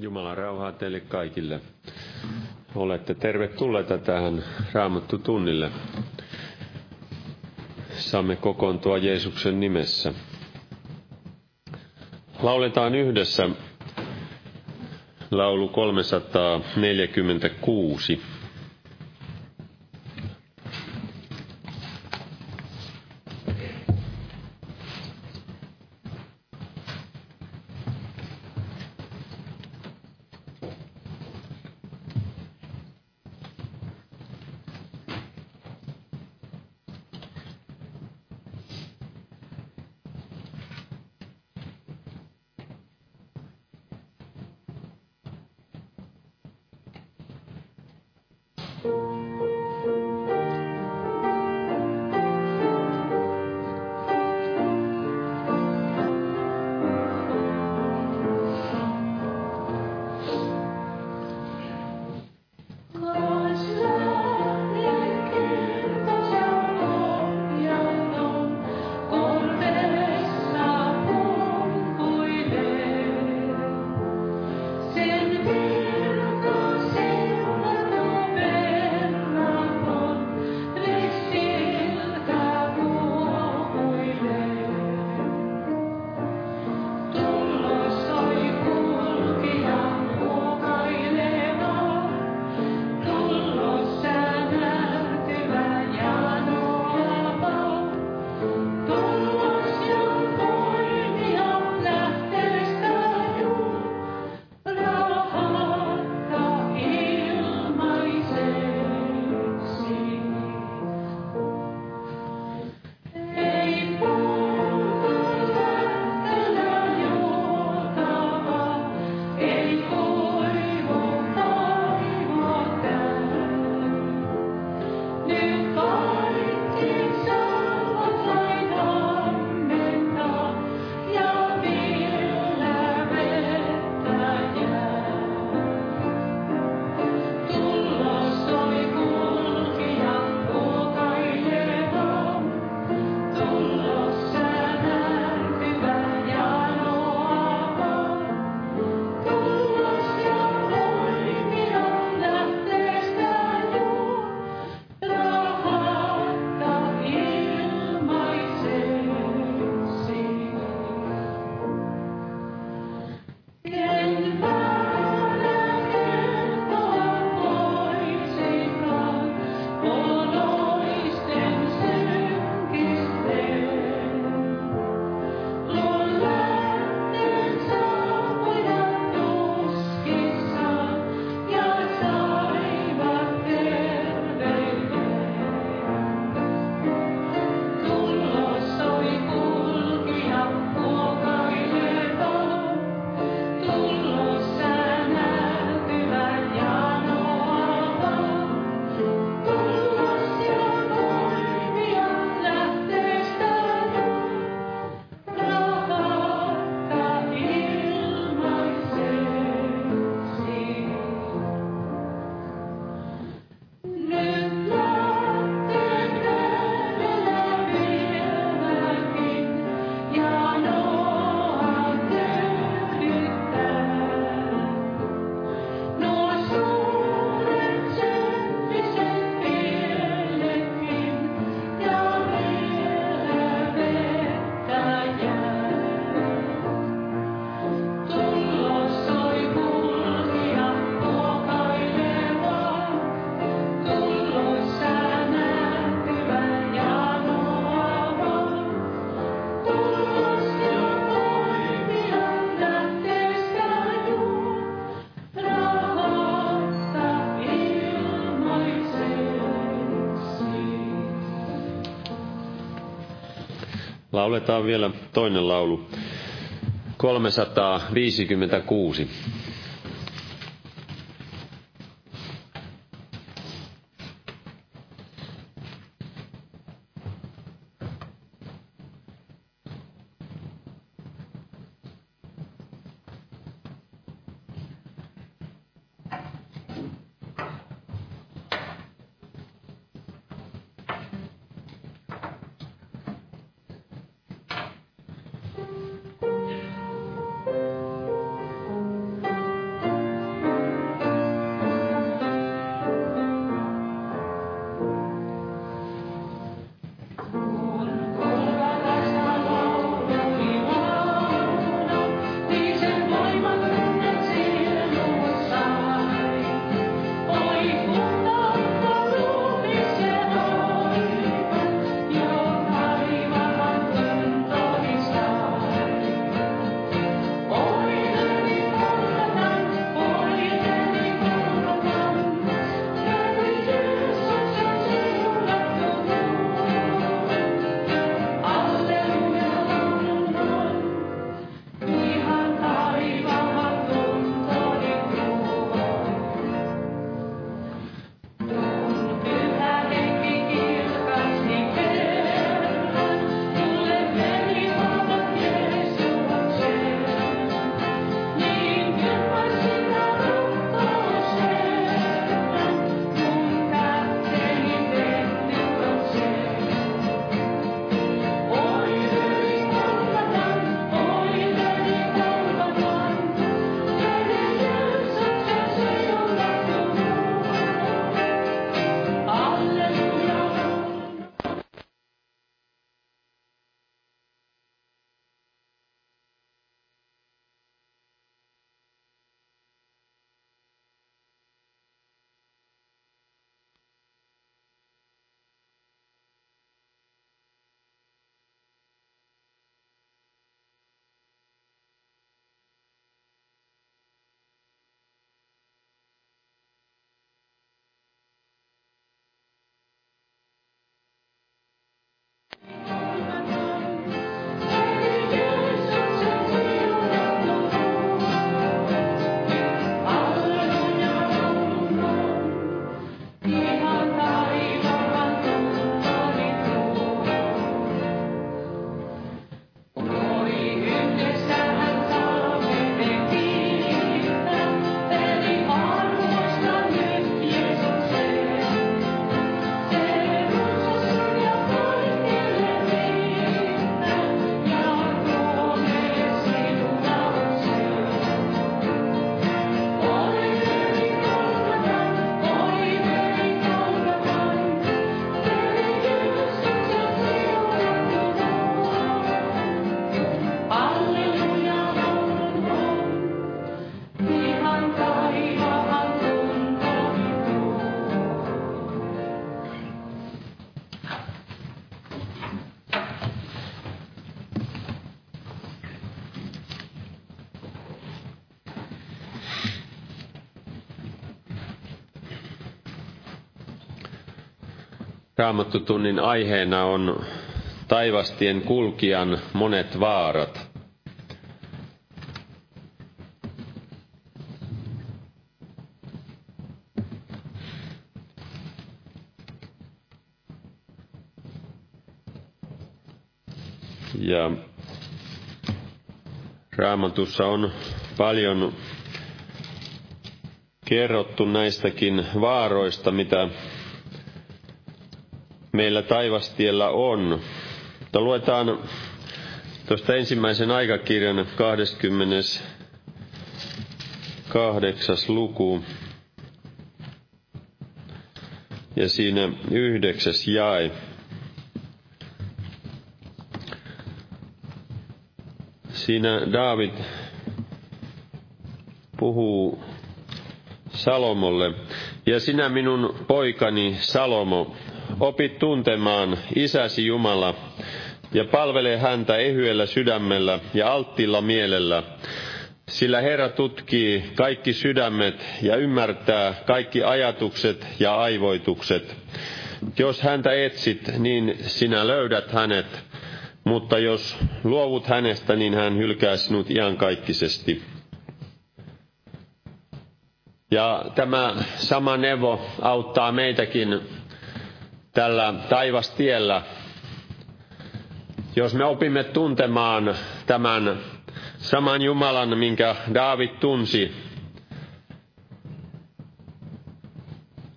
Jumalan rauhaa teille kaikille. Olette tervetulleita tähän Raamattu tunnille. Saamme kokoontua Jeesuksen nimessä. Lauletaan yhdessä laulu 346. Lauletaan vielä toinen laulu. 356. Raamattutunnin aiheena on taivastien kulkijan monet vaarat. Ja Raamatussa on paljon kerrottu näistäkin vaaroista, mitä meillä taivastiellä on. Mutta luetaan tuosta ensimmäisen aikakirjan 28. luku. Ja siinä yhdeksäs jae. Siinä David puhuu Salomolle, ja sinä minun poikani Salomo, opit tuntemaan isäsi Jumala ja palvele häntä ehyellä sydämellä ja alttilla mielellä, sillä Herra tutkii kaikki sydämet ja ymmärtää kaikki ajatukset ja aivoitukset. Jos häntä etsit, niin sinä löydät hänet, mutta jos luovut hänestä, niin hän hylkää sinut iankaikkisesti. Ja tämä sama nevo auttaa meitäkin tällä taivastiellä. Jos me opimme tuntemaan tämän saman Jumalan, minkä Daavid tunsi,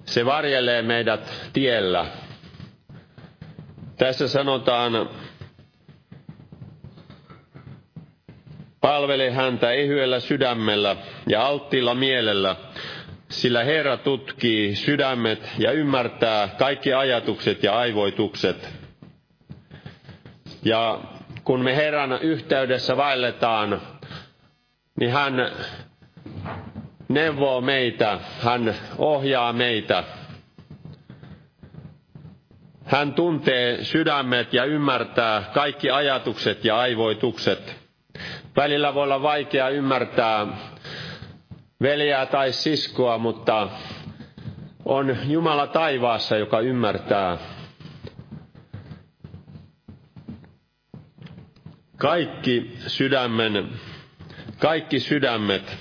se varjelee meidät tiellä. Tässä sanotaan, palvele häntä ehyellä sydämellä ja alttiilla mielellä, sillä Herra tutkii sydämet ja ymmärtää kaikki ajatukset ja aivoitukset. Ja kun me Herran yhteydessä vaelletaan, niin hän neuvoo meitä, hän ohjaa meitä. Hän tuntee sydämet ja ymmärtää kaikki ajatukset ja aivoitukset. Välillä voi olla vaikea ymmärtää veljää tai siskoa, mutta on Jumala taivaassa, joka ymmärtää kaikki sydämen, kaikki sydämet.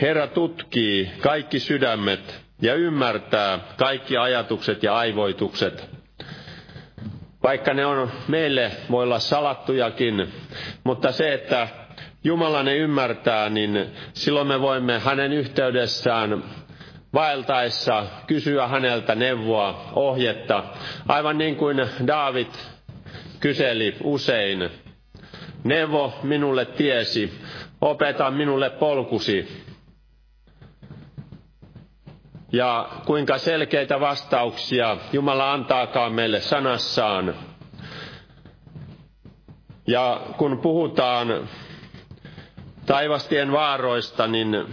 Herra tutkii kaikki sydämet ja ymmärtää kaikki ajatukset ja aivoitukset. Vaikka ne on meille voi olla salattujakin, mutta se, että Jumala ne ymmärtää, niin silloin me voimme hänen yhteydessään vaeltaessa kysyä häneltä neuvoa, ohjetta, aivan niin kuin David kyseli usein. Neuvo minulle tiesi, opeta minulle polkusi. Ja kuinka selkeitä vastauksia Jumala antaakaan meille sanassaan. Ja kun puhutaan taivastien vaaroista, niin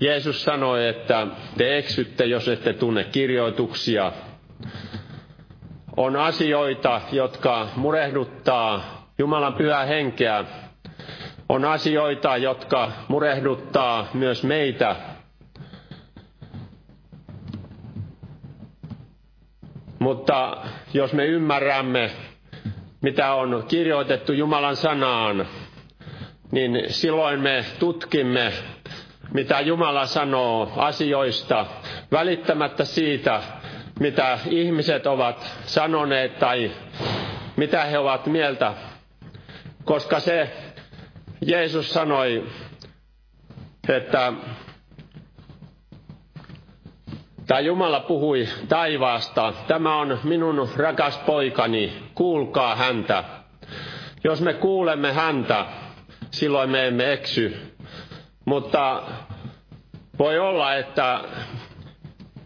Jeesus sanoi, että te eksytte, jos ette tunne kirjoituksia. On asioita, jotka murehduttaa Jumalan pyhää henkeä. On asioita, jotka murehduttaa myös meitä. Mutta jos me ymmärrämme, mitä on kirjoitettu Jumalan sanaan, niin silloin me tutkimme, mitä Jumala sanoo asioista, välittämättä siitä, mitä ihmiset ovat sanoneet tai mitä he ovat mieltä. Koska se Jeesus sanoi, että tai Jumala puhui taivaasta, tämä on minun rakas poikani, kuulkaa häntä. Jos me kuulemme häntä, silloin me emme eksy. Mutta voi olla, että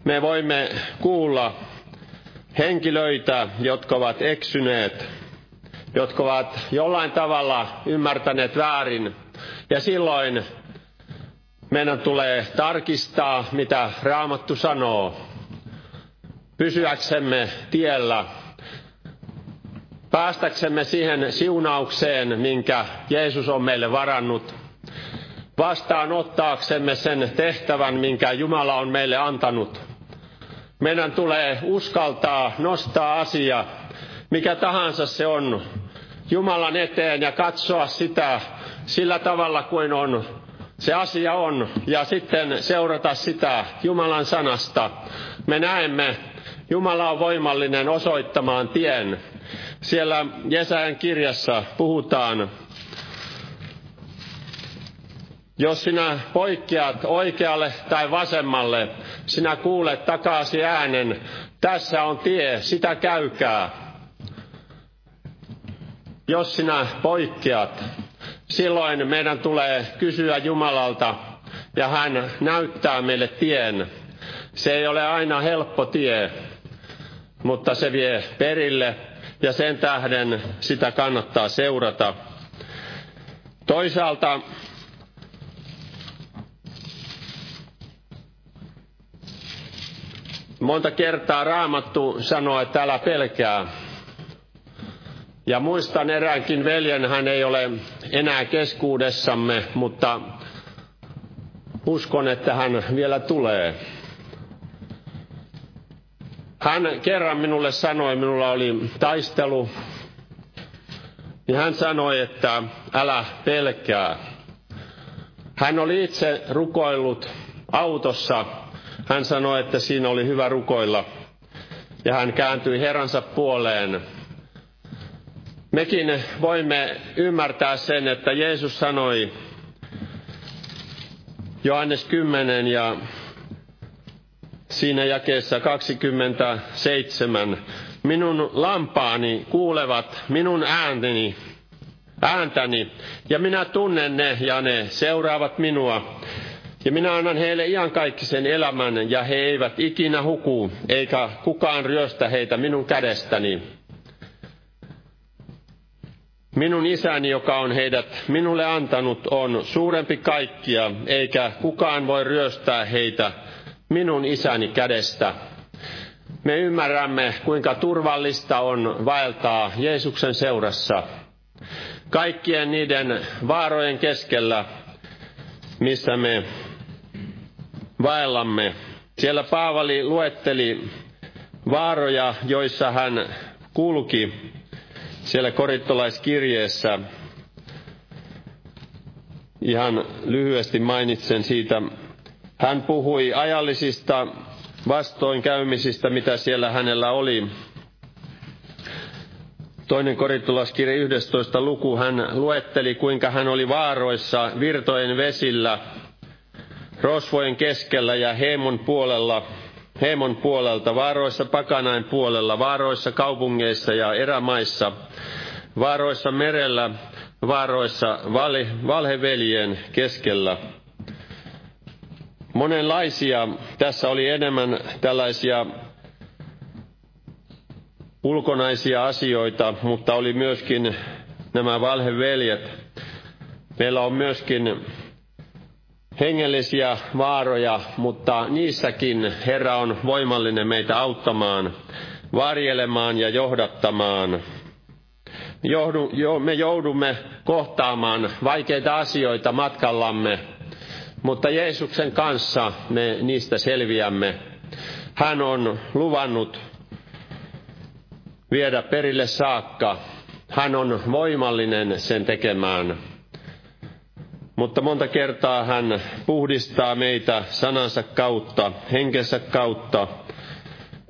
me voimme kuulla henkilöitä, jotka ovat eksyneet, jotka ovat jollain tavalla ymmärtäneet väärin. Ja silloin meidän tulee tarkistaa, mitä Raamattu sanoo, pysyäksemme tiellä päästäksemme siihen siunaukseen, minkä Jeesus on meille varannut, vastaanottaaksemme sen tehtävän, minkä Jumala on meille antanut. Meidän tulee uskaltaa nostaa asia, mikä tahansa se on, Jumalan eteen ja katsoa sitä sillä tavalla kuin on, se asia on, ja sitten seurata sitä Jumalan sanasta. Me näemme, Jumala on voimallinen osoittamaan tien. Siellä Jesajan kirjassa puhutaan jos sinä poikkeat oikealle tai vasemmalle, sinä kuulet takaisin äänen, tässä on tie, sitä käykää. Jos sinä poikkeat, silloin meidän tulee kysyä Jumalalta, ja hän näyttää meille tien. Se ei ole aina helppo tie, mutta se vie perille, ja sen tähden sitä kannattaa seurata. Toisaalta Monta kertaa raamattu sanoo, että älä pelkää. Ja muistan eräänkin veljen, hän ei ole enää keskuudessamme, mutta uskon, että hän vielä tulee. Hän kerran minulle sanoi, minulla oli taistelu, niin hän sanoi, että älä pelkää. Hän oli itse rukoillut autossa hän sanoi, että siinä oli hyvä rukoilla. Ja hän kääntyi Herransa puoleen. Mekin voimme ymmärtää sen, että Jeesus sanoi Johannes 10 ja siinä jakeessa 27. Minun lampaani kuulevat minun ääntäni, ääntäni, ja minä tunnen ne, ja ne seuraavat minua, ja minä annan heille iankaikkisen elämän, ja he eivät ikinä huku, eikä kukaan ryöstä heitä minun kädestäni. Minun isäni, joka on heidät minulle antanut, on suurempi kaikkia, eikä kukaan voi ryöstää heitä minun isäni kädestä. Me ymmärrämme, kuinka turvallista on vaeltaa Jeesuksen seurassa. Kaikkien niiden vaarojen keskellä, missä me vaellamme. Siellä Paavali luetteli vaaroja, joissa hän kulki siellä korittolaiskirjeessä. Ihan lyhyesti mainitsen siitä. Hän puhui ajallisista vastoinkäymisistä, mitä siellä hänellä oli. Toinen korittolaiskirja 11. luku, hän luetteli, kuinka hän oli vaaroissa virtojen vesillä – rosvojen keskellä ja heimon puolella, heimon puolelta, vaaroissa pakanain puolella, vaaroissa kaupungeissa ja erämaissa, vaaroissa merellä, vaaroissa valhe, valheveljen keskellä. Monenlaisia, tässä oli enemmän tällaisia ulkonaisia asioita, mutta oli myöskin nämä valheveljet. Meillä on myöskin hengellisiä vaaroja, mutta niissäkin Herra on voimallinen meitä auttamaan, varjelemaan ja johdattamaan. Me joudumme kohtaamaan vaikeita asioita matkallamme, mutta Jeesuksen kanssa me niistä selviämme. Hän on luvannut viedä perille saakka. Hän on voimallinen sen tekemään. Mutta monta kertaa hän puhdistaa meitä sanansa kautta, henkensä kautta,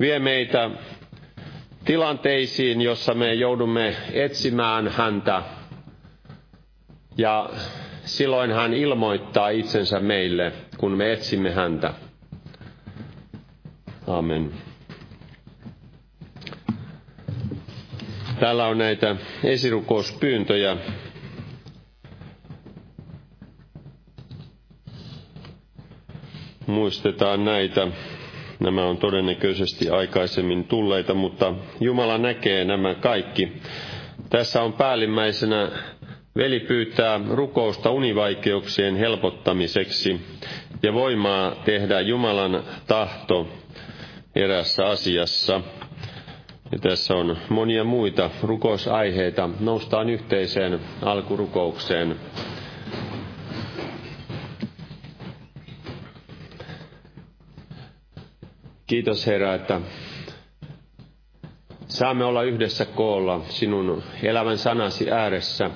vie meitä tilanteisiin, jossa me joudumme etsimään häntä. Ja silloin hän ilmoittaa itsensä meille, kun me etsimme häntä. Amen. Täällä on näitä esirukouspyyntöjä. muistetaan näitä. Nämä on todennäköisesti aikaisemmin tulleita, mutta Jumala näkee nämä kaikki. Tässä on päällimmäisenä veli pyytää rukousta univaikeuksien helpottamiseksi ja voimaa tehdä Jumalan tahto erässä asiassa. Ja tässä on monia muita rukousaiheita. Noustaan yhteiseen alkurukoukseen. Kiitos Herra, että saamme olla yhdessä koolla sinun elävän sanasi ääressä.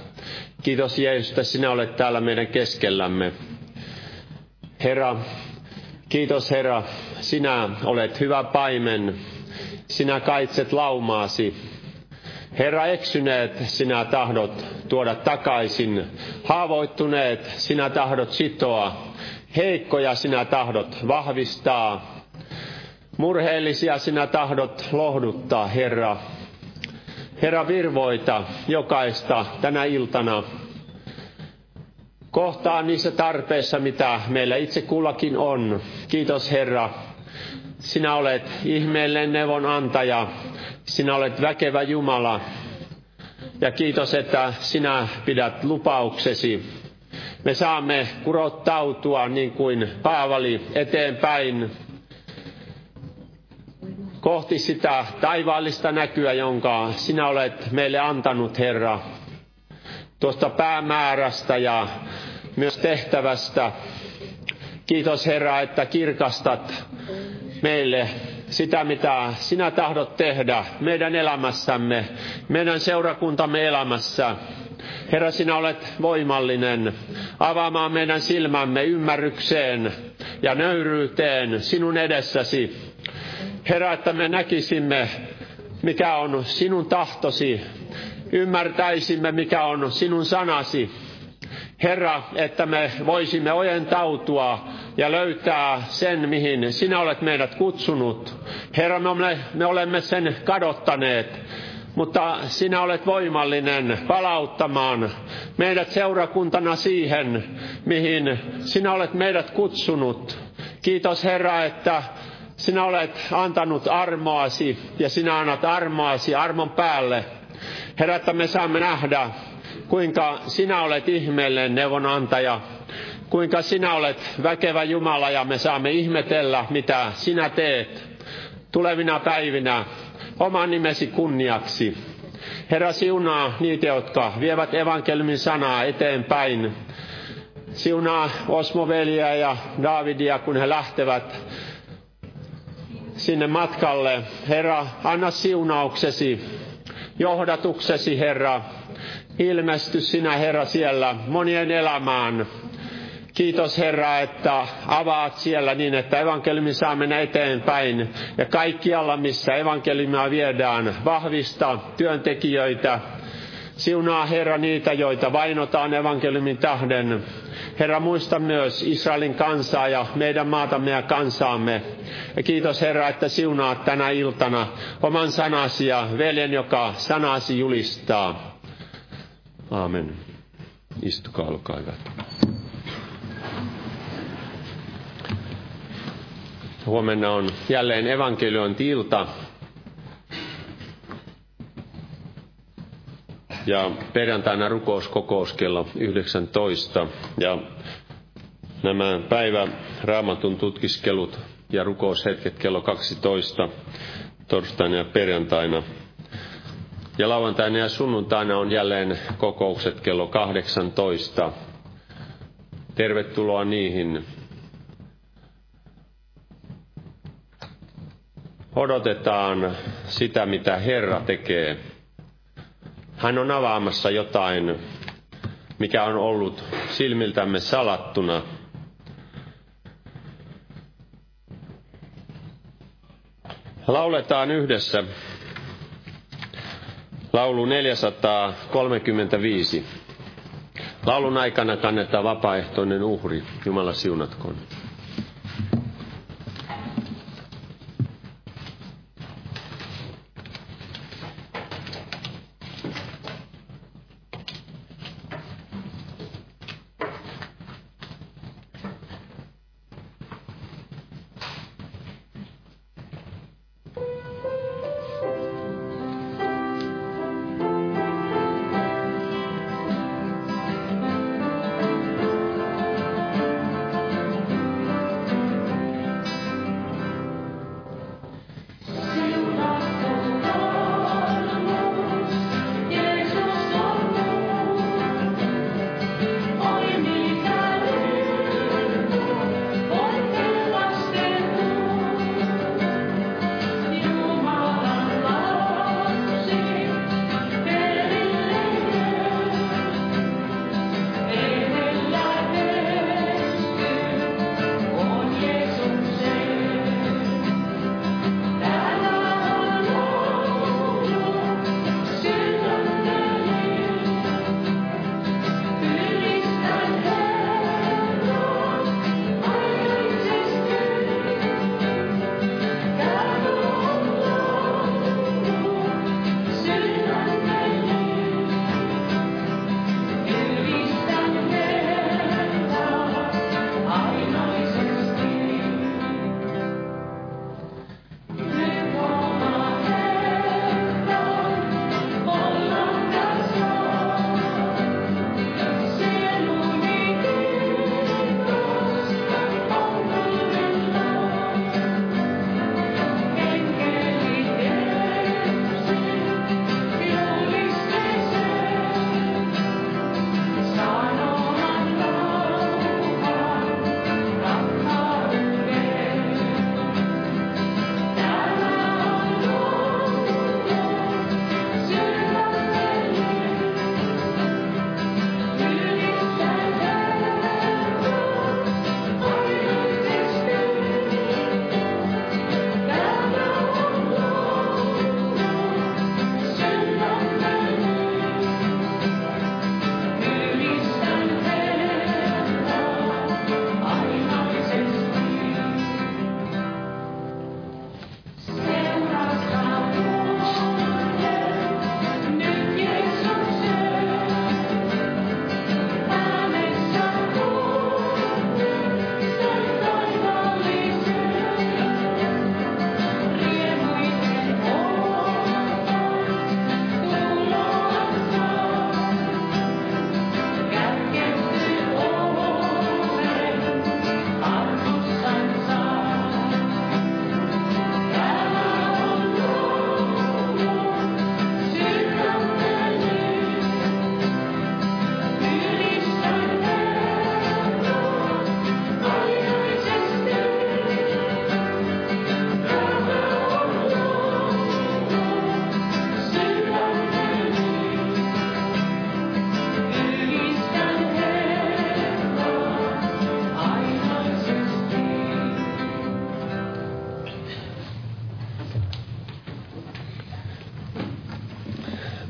Kiitos Jeesus, että sinä olet täällä meidän keskellämme. Herra, kiitos Herra, sinä olet hyvä paimen, sinä kaitset laumaasi. Herra, eksyneet sinä tahdot tuoda takaisin, haavoittuneet sinä tahdot sitoa, heikkoja sinä tahdot vahvistaa, Murheellisia sinä tahdot lohduttaa, Herra. Herra, virvoita jokaista tänä iltana. Kohtaa niissä tarpeissa, mitä meillä itse kullakin on. Kiitos, Herra. Sinä olet ihmeellinen neuvon antaja. Sinä olet väkevä Jumala. Ja kiitos, että sinä pidät lupauksesi. Me saamme kurottautua niin kuin Paavali eteenpäin kohti sitä taivaallista näkyä, jonka sinä olet meille antanut, Herra, tuosta päämäärästä ja myös tehtävästä. Kiitos, Herra, että kirkastat meille sitä, mitä sinä tahdot tehdä meidän elämässämme, meidän seurakuntamme elämässä. Herra, sinä olet voimallinen avaamaan meidän silmämme ymmärrykseen ja nöyryyteen sinun edessäsi. Herra, että me näkisimme, mikä on sinun tahtosi, ymmärtäisimme, mikä on sinun sanasi. Herra, että me voisimme ojentautua ja löytää sen, mihin sinä olet meidät kutsunut. Herra, me, me olemme sen kadottaneet, mutta sinä olet voimallinen palauttamaan meidät seurakuntana siihen, mihin sinä olet meidät kutsunut. Kiitos Herra, että sinä olet antanut armoasi ja sinä annat armoasi armon päälle. Herra, että me saamme nähdä, kuinka sinä olet ihmeellinen neuvonantaja, kuinka sinä olet väkevä Jumala ja me saamme ihmetellä, mitä sinä teet tulevina päivinä oman nimesi kunniaksi. Herra, siunaa niitä, jotka vievät evankeliumin sanaa eteenpäin. Siunaa Osmoveliä ja Davidia, kun he lähtevät sinne matkalle. Herra, anna siunauksesi, johdatuksesi, Herra. Ilmesty sinä, Herra, siellä monien elämään. Kiitos Herra, että avaat siellä niin, että evankeliumi saa mennä eteenpäin. Ja kaikkialla, missä evankeliumia viedään, vahvista työntekijöitä. Siunaa Herra niitä, joita vainotaan evankeliumin tähden. Herra, muista myös Israelin kansaa ja meidän maatamme ja kansaamme. Ja kiitos Herra, että siunaat tänä iltana oman sanasi ja veljen, joka sanasi julistaa. Aamen. Istukaa, olkaa hyvät. Huomenna on jälleen evankeliointi-ilta. Ja perjantaina rukouskokous kello 19. Ja nämä päivä raamatun tutkiskelut ja rukoushetket kello 12 torstaina ja perjantaina. Ja lauantaina ja sunnuntaina on jälleen kokoukset kello 18. Tervetuloa niihin. Odotetaan sitä, mitä Herra tekee hän on avaamassa jotain, mikä on ollut silmiltämme salattuna. Lauletaan yhdessä laulu 435. Laulun aikana kannetaan vapaaehtoinen uhri. Jumala siunatkoon.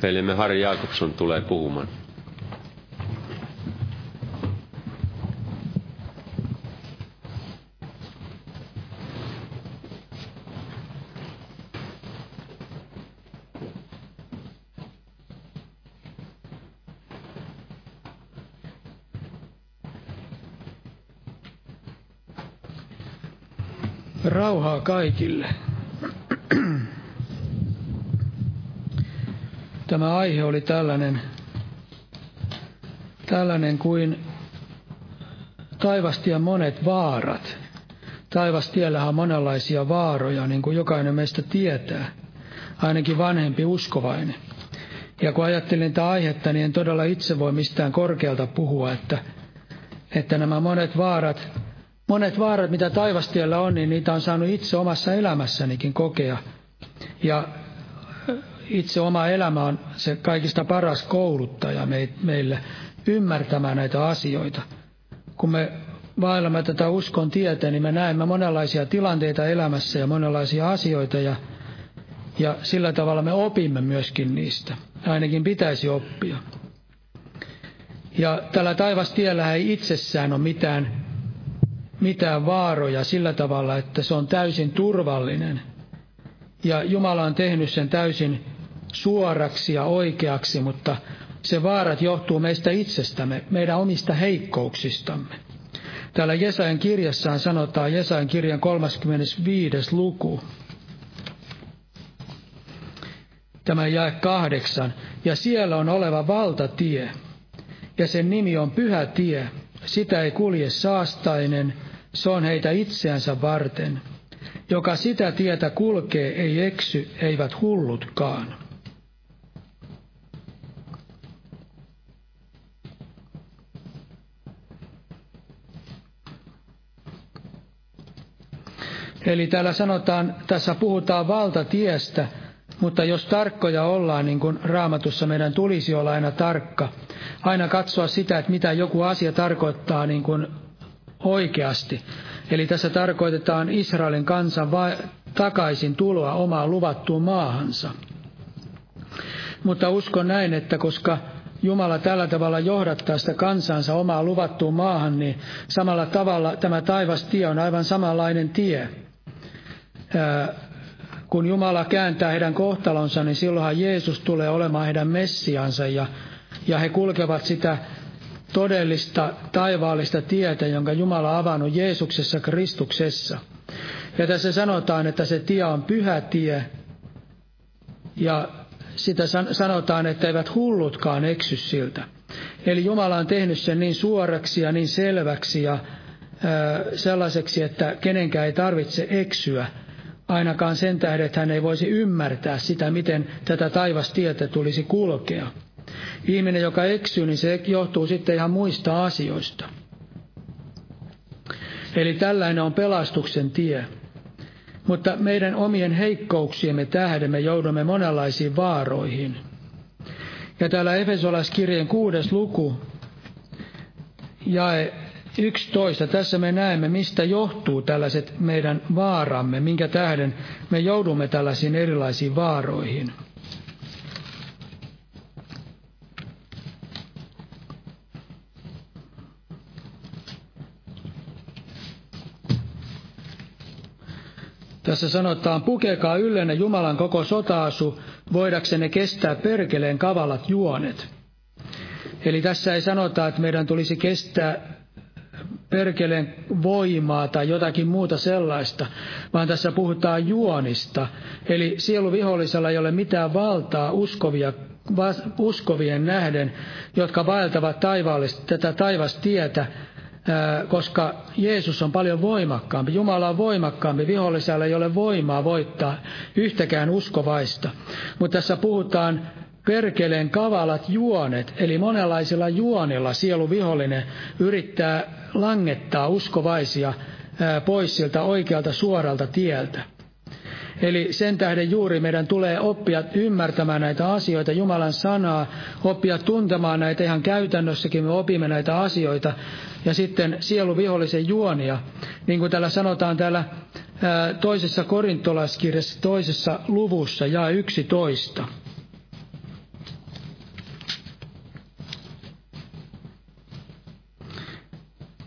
Veljemme Harri Jakobson tulee puhumaan. Rauhaa kaikille. Tämä aihe oli tällainen, tällainen kuin taivastien monet vaarat. Taivastiellähän on monenlaisia vaaroja, niin kuin jokainen meistä tietää, ainakin vanhempi uskovainen. Ja kun ajattelin tätä aihetta, niin en todella itse voi mistään korkealta puhua, että, että nämä monet vaarat Monet vaarat, mitä taivastiellä on, niin niitä on saanut itse omassa elämässänikin kokea. Ja itse oma elämä on se kaikista paras kouluttaja meille ymmärtämään näitä asioita. Kun me vaellamme tätä uskon tietä, niin me näemme monenlaisia tilanteita elämässä ja monenlaisia asioita ja, ja sillä tavalla me opimme myöskin niistä. Ainakin pitäisi oppia. Ja tällä taivastiellä ei itsessään ole mitään mitään vaaroja sillä tavalla, että se on täysin turvallinen. Ja Jumala on tehnyt sen täysin suoraksi ja oikeaksi, mutta se vaarat johtuu meistä itsestämme, meidän omista heikkouksistamme. Täällä Jesajan kirjassaan sanotaan, Jesajan kirjan 35. luku, tämä jae kahdeksan, ja siellä on oleva valtatie, ja sen nimi on Pyhä tie, sitä ei kulje saastainen, se on heitä itseänsä varten. Joka sitä tietä kulkee, ei eksy, eivät hullutkaan. Eli täällä sanotaan, tässä puhutaan valtatiestä, mutta jos tarkkoja ollaan, niin kuin raamatussa meidän tulisi olla aina tarkka, aina katsoa sitä, että mitä joku asia tarkoittaa niin kuin oikeasti. Eli tässä tarkoitetaan Israelin kansan va- takaisin tuloa omaan luvattuun maahansa. Mutta uskon näin, että koska Jumala tällä tavalla johdattaa sitä kansansa omaan luvattuun maahan, niin samalla tavalla tämä taivastie on aivan samanlainen tie. Kun Jumala kääntää heidän kohtalonsa, niin silloinhan Jeesus tulee olemaan heidän messiansa ja, ja he kulkevat sitä todellista taivaallista tietä, jonka Jumala avannut Jeesuksessa Kristuksessa. Ja tässä sanotaan, että se tie on pyhä tie, ja sitä sanotaan, että eivät hullutkaan eksy siltä. Eli Jumala on tehnyt sen niin suoraksi ja niin selväksi ja sellaiseksi, että kenenkään ei tarvitse eksyä, ainakaan sen tähden, että hän ei voisi ymmärtää sitä, miten tätä taivastietä tulisi kulkea. Ihminen, joka eksyy, niin se johtuu sitten ihan muista asioista. Eli tällainen on pelastuksen tie. Mutta meidän omien heikkouksiemme tähden me joudumme monenlaisiin vaaroihin. Ja täällä Efesolaiskirjeen kuudes luku, jae 11. Tässä me näemme, mistä johtuu tällaiset meidän vaaramme, minkä tähden me joudumme tällaisiin erilaisiin vaaroihin. Tässä sanotaan, pukekaa yllenne Jumalan koko sotaasu, voidaksenne kestää perkeleen kavalat juonet. Eli tässä ei sanota, että meidän tulisi kestää perkeleen voimaa tai jotakin muuta sellaista, vaan tässä puhutaan juonista. Eli sieluvihollisella ei ole mitään valtaa uskovia, uskovien nähden, jotka vaeltavat taivaallista, tätä taivastietä, koska Jeesus on paljon voimakkaampi. Jumala on voimakkaampi. Vihollisella ei ole voimaa voittaa yhtäkään uskovaista. Mutta tässä puhutaan perkeleen kavalat juonet, eli monenlaisilla juonilla sielu vihollinen yrittää langettaa uskovaisia pois siltä oikealta suoralta tieltä. Eli sen tähden juuri meidän tulee oppia ymmärtämään näitä asioita, Jumalan sanaa, oppia tuntemaan näitä ihan käytännössäkin, me opimme näitä asioita, ja sitten sieluvihollisen juonia, niin kuin täällä sanotaan täällä toisessa korintolaiskirjassa toisessa luvussa ja 11.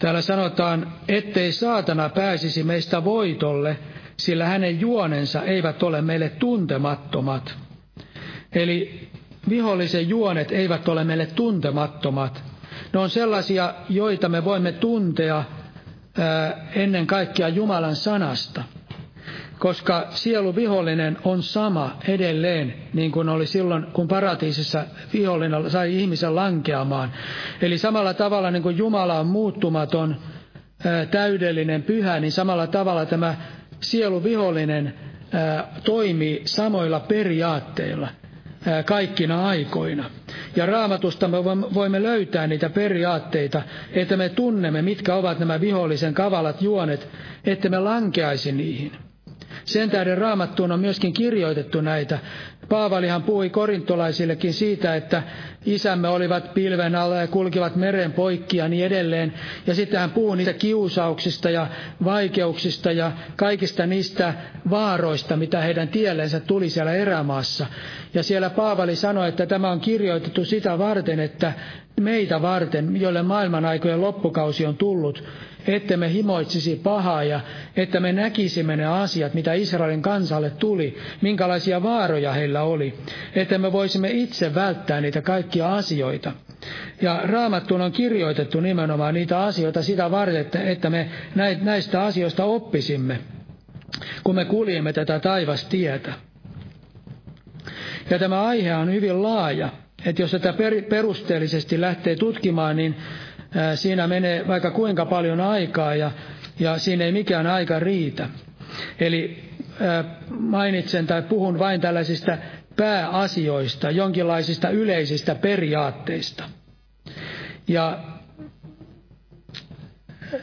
Täällä sanotaan, ettei saatana pääsisi meistä voitolle, sillä hänen juonensa eivät ole meille tuntemattomat. Eli vihollisen juonet eivät ole meille tuntemattomat. Ne on sellaisia, joita me voimme tuntea ennen kaikkea Jumalan sanasta. Koska sielu vihollinen on sama edelleen, niin kuin oli silloin, kun paratiisissa vihollinen sai ihmisen lankeamaan. Eli samalla tavalla niin kuin Jumala on muuttumaton, täydellinen, pyhä, niin samalla tavalla tämä sielu vihollinen toimii samoilla periaatteilla kaikkina aikoina. Ja raamatusta me voimme löytää niitä periaatteita, että me tunnemme, mitkä ovat nämä vihollisen kavalat juonet, että me lankeaisi niihin. Sen tähden raamattuun on myöskin kirjoitettu näitä. Paavalihan puhui korintolaisillekin siitä, että isämme olivat pilven alla ja kulkivat meren poikki ja niin edelleen. Ja sitten hän puhui niistä kiusauksista ja vaikeuksista ja kaikista niistä vaaroista, mitä heidän tiellensä tuli siellä erämaassa. Ja siellä Paavali sanoi, että tämä on kirjoitettu sitä varten, että meitä varten, joille maailman aikojen loppukausi on tullut, että me himoitsisi pahaa ja että me näkisimme ne asiat, mitä Israelin kansalle tuli, minkälaisia vaaroja heillä oli, että me voisimme itse välttää niitä kaikkia asioita. Ja raamattuun on kirjoitettu nimenomaan niitä asioita sitä varten, että me näistä asioista oppisimme, kun me kuljemme tätä taivastietä. Ja tämä aihe on hyvin laaja, että jos tätä perusteellisesti lähtee tutkimaan, niin siinä menee vaikka kuinka paljon aikaa ja, ja siinä ei mikään aika riitä. Eli mainitsen tai puhun vain tällaisista pääasioista, jonkinlaisista yleisistä periaatteista. Ja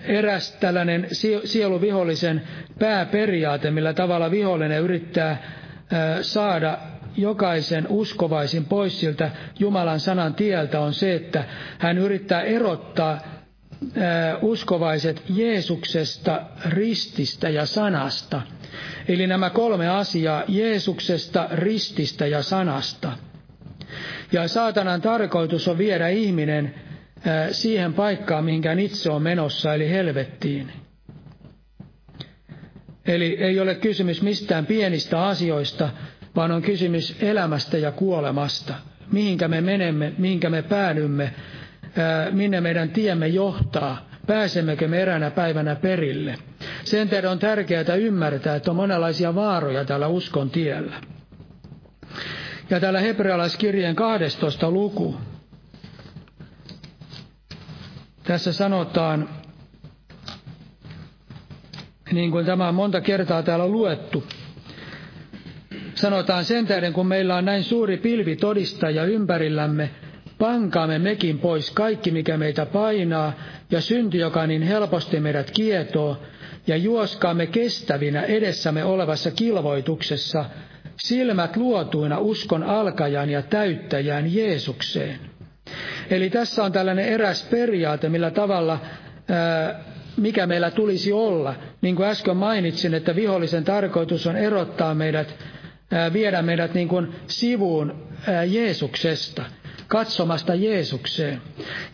eräs tällainen sieluvihollisen pääperiaate, millä tavalla vihollinen yrittää saada jokaisen uskovaisin pois siltä Jumalan sanan tieltä on se, että hän yrittää erottaa uskovaiset Jeesuksesta, rististä ja sanasta. Eli nämä kolme asiaa Jeesuksesta, rististä ja sanasta. Ja saatanan tarkoitus on viedä ihminen siihen paikkaan, mihinkä itse on menossa, eli helvettiin. Eli ei ole kysymys mistään pienistä asioista, vaan on kysymys elämästä ja kuolemasta. Mihinkä me menemme, mihinkä me päädymme, minne meidän tiemme johtaa, pääsemmekö me eräänä päivänä perille. Sen tehdä on tärkeää ymmärtää, että on monenlaisia vaaroja tällä uskon tiellä. Ja täällä hebrealaiskirjeen 12 luku. Tässä sanotaan, niin kuin tämä on monta kertaa täällä luettu, Sanotaan sen tähden, kun meillä on näin suuri pilvi todistaja ympärillämme, pankaamme mekin pois kaikki, mikä meitä painaa, ja synti, joka niin helposti meidät kietoo, ja juoskaamme kestävinä edessämme olevassa kilvoituksessa, silmät luotuina uskon alkajan ja täyttäjään Jeesukseen. Eli tässä on tällainen eräs periaate, millä tavalla ää, mikä meillä tulisi olla. Niin kuin äsken mainitsin, että vihollisen tarkoitus on erottaa meidät viedä meidät niin kuin sivuun Jeesuksesta, katsomasta Jeesukseen.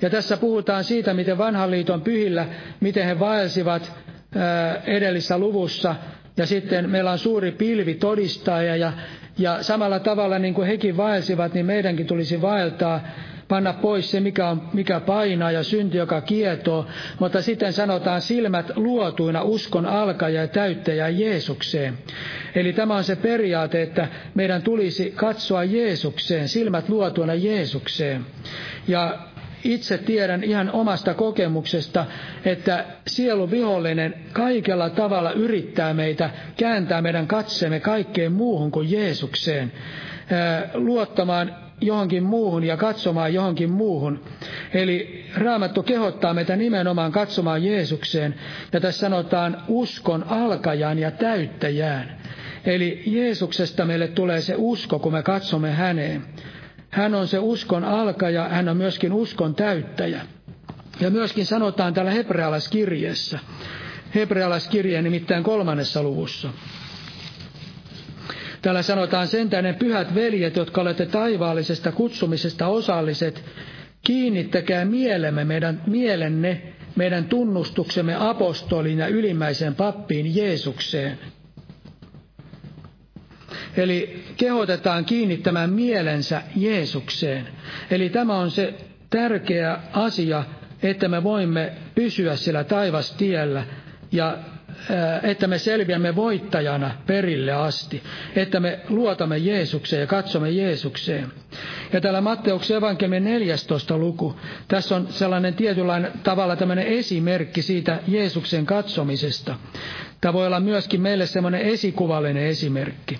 Ja tässä puhutaan siitä, miten vanhan liiton pyhillä, miten he vaelsivat edellisessä luvussa, ja sitten meillä on suuri pilvi todistaja, ja, ja samalla tavalla niin kuin hekin vaelsivat, niin meidänkin tulisi vaeltaa panna pois se, mikä, on, mikä painaa ja synti, joka kietoo, mutta sitten sanotaan silmät luotuina uskon alkaja ja täyttäjä Jeesukseen. Eli tämä on se periaate, että meidän tulisi katsoa Jeesukseen, silmät luotuina Jeesukseen. Ja itse tiedän ihan omasta kokemuksesta, että sielu vihollinen kaikella tavalla yrittää meitä kääntää meidän katseemme kaikkeen muuhun kuin Jeesukseen, luottamaan johonkin muuhun ja katsomaan johonkin muuhun. Eli Raamattu kehottaa meitä nimenomaan katsomaan Jeesukseen, ja tässä sanotaan uskon alkajaan ja täyttäjään. Eli Jeesuksesta meille tulee se usko, kun me katsomme häneen. Hän on se uskon alkaja, hän on myöskin uskon täyttäjä. Ja myöskin sanotaan täällä hebrealaiskirjeessä, hebrealaiskirje nimittäin kolmannessa luvussa. Täällä sanotaan sentään ne pyhät veljet, jotka olette taivaallisesta kutsumisesta osalliset, kiinnittäkää mielemme meidän, mielenne meidän tunnustuksemme apostolin ja ylimmäisen pappiin Jeesukseen. Eli kehotetaan kiinnittämään mielensä Jeesukseen. Eli tämä on se tärkeä asia, että me voimme pysyä sillä taivastiellä ja että me selviämme voittajana perille asti, että me luotamme Jeesukseen ja katsomme Jeesukseen. Ja täällä Matteuksen evankeliumin 14. luku, tässä on sellainen tietynlainen tavalla tämmöinen esimerkki siitä Jeesuksen katsomisesta. Tämä voi olla myöskin meille semmoinen esikuvallinen esimerkki.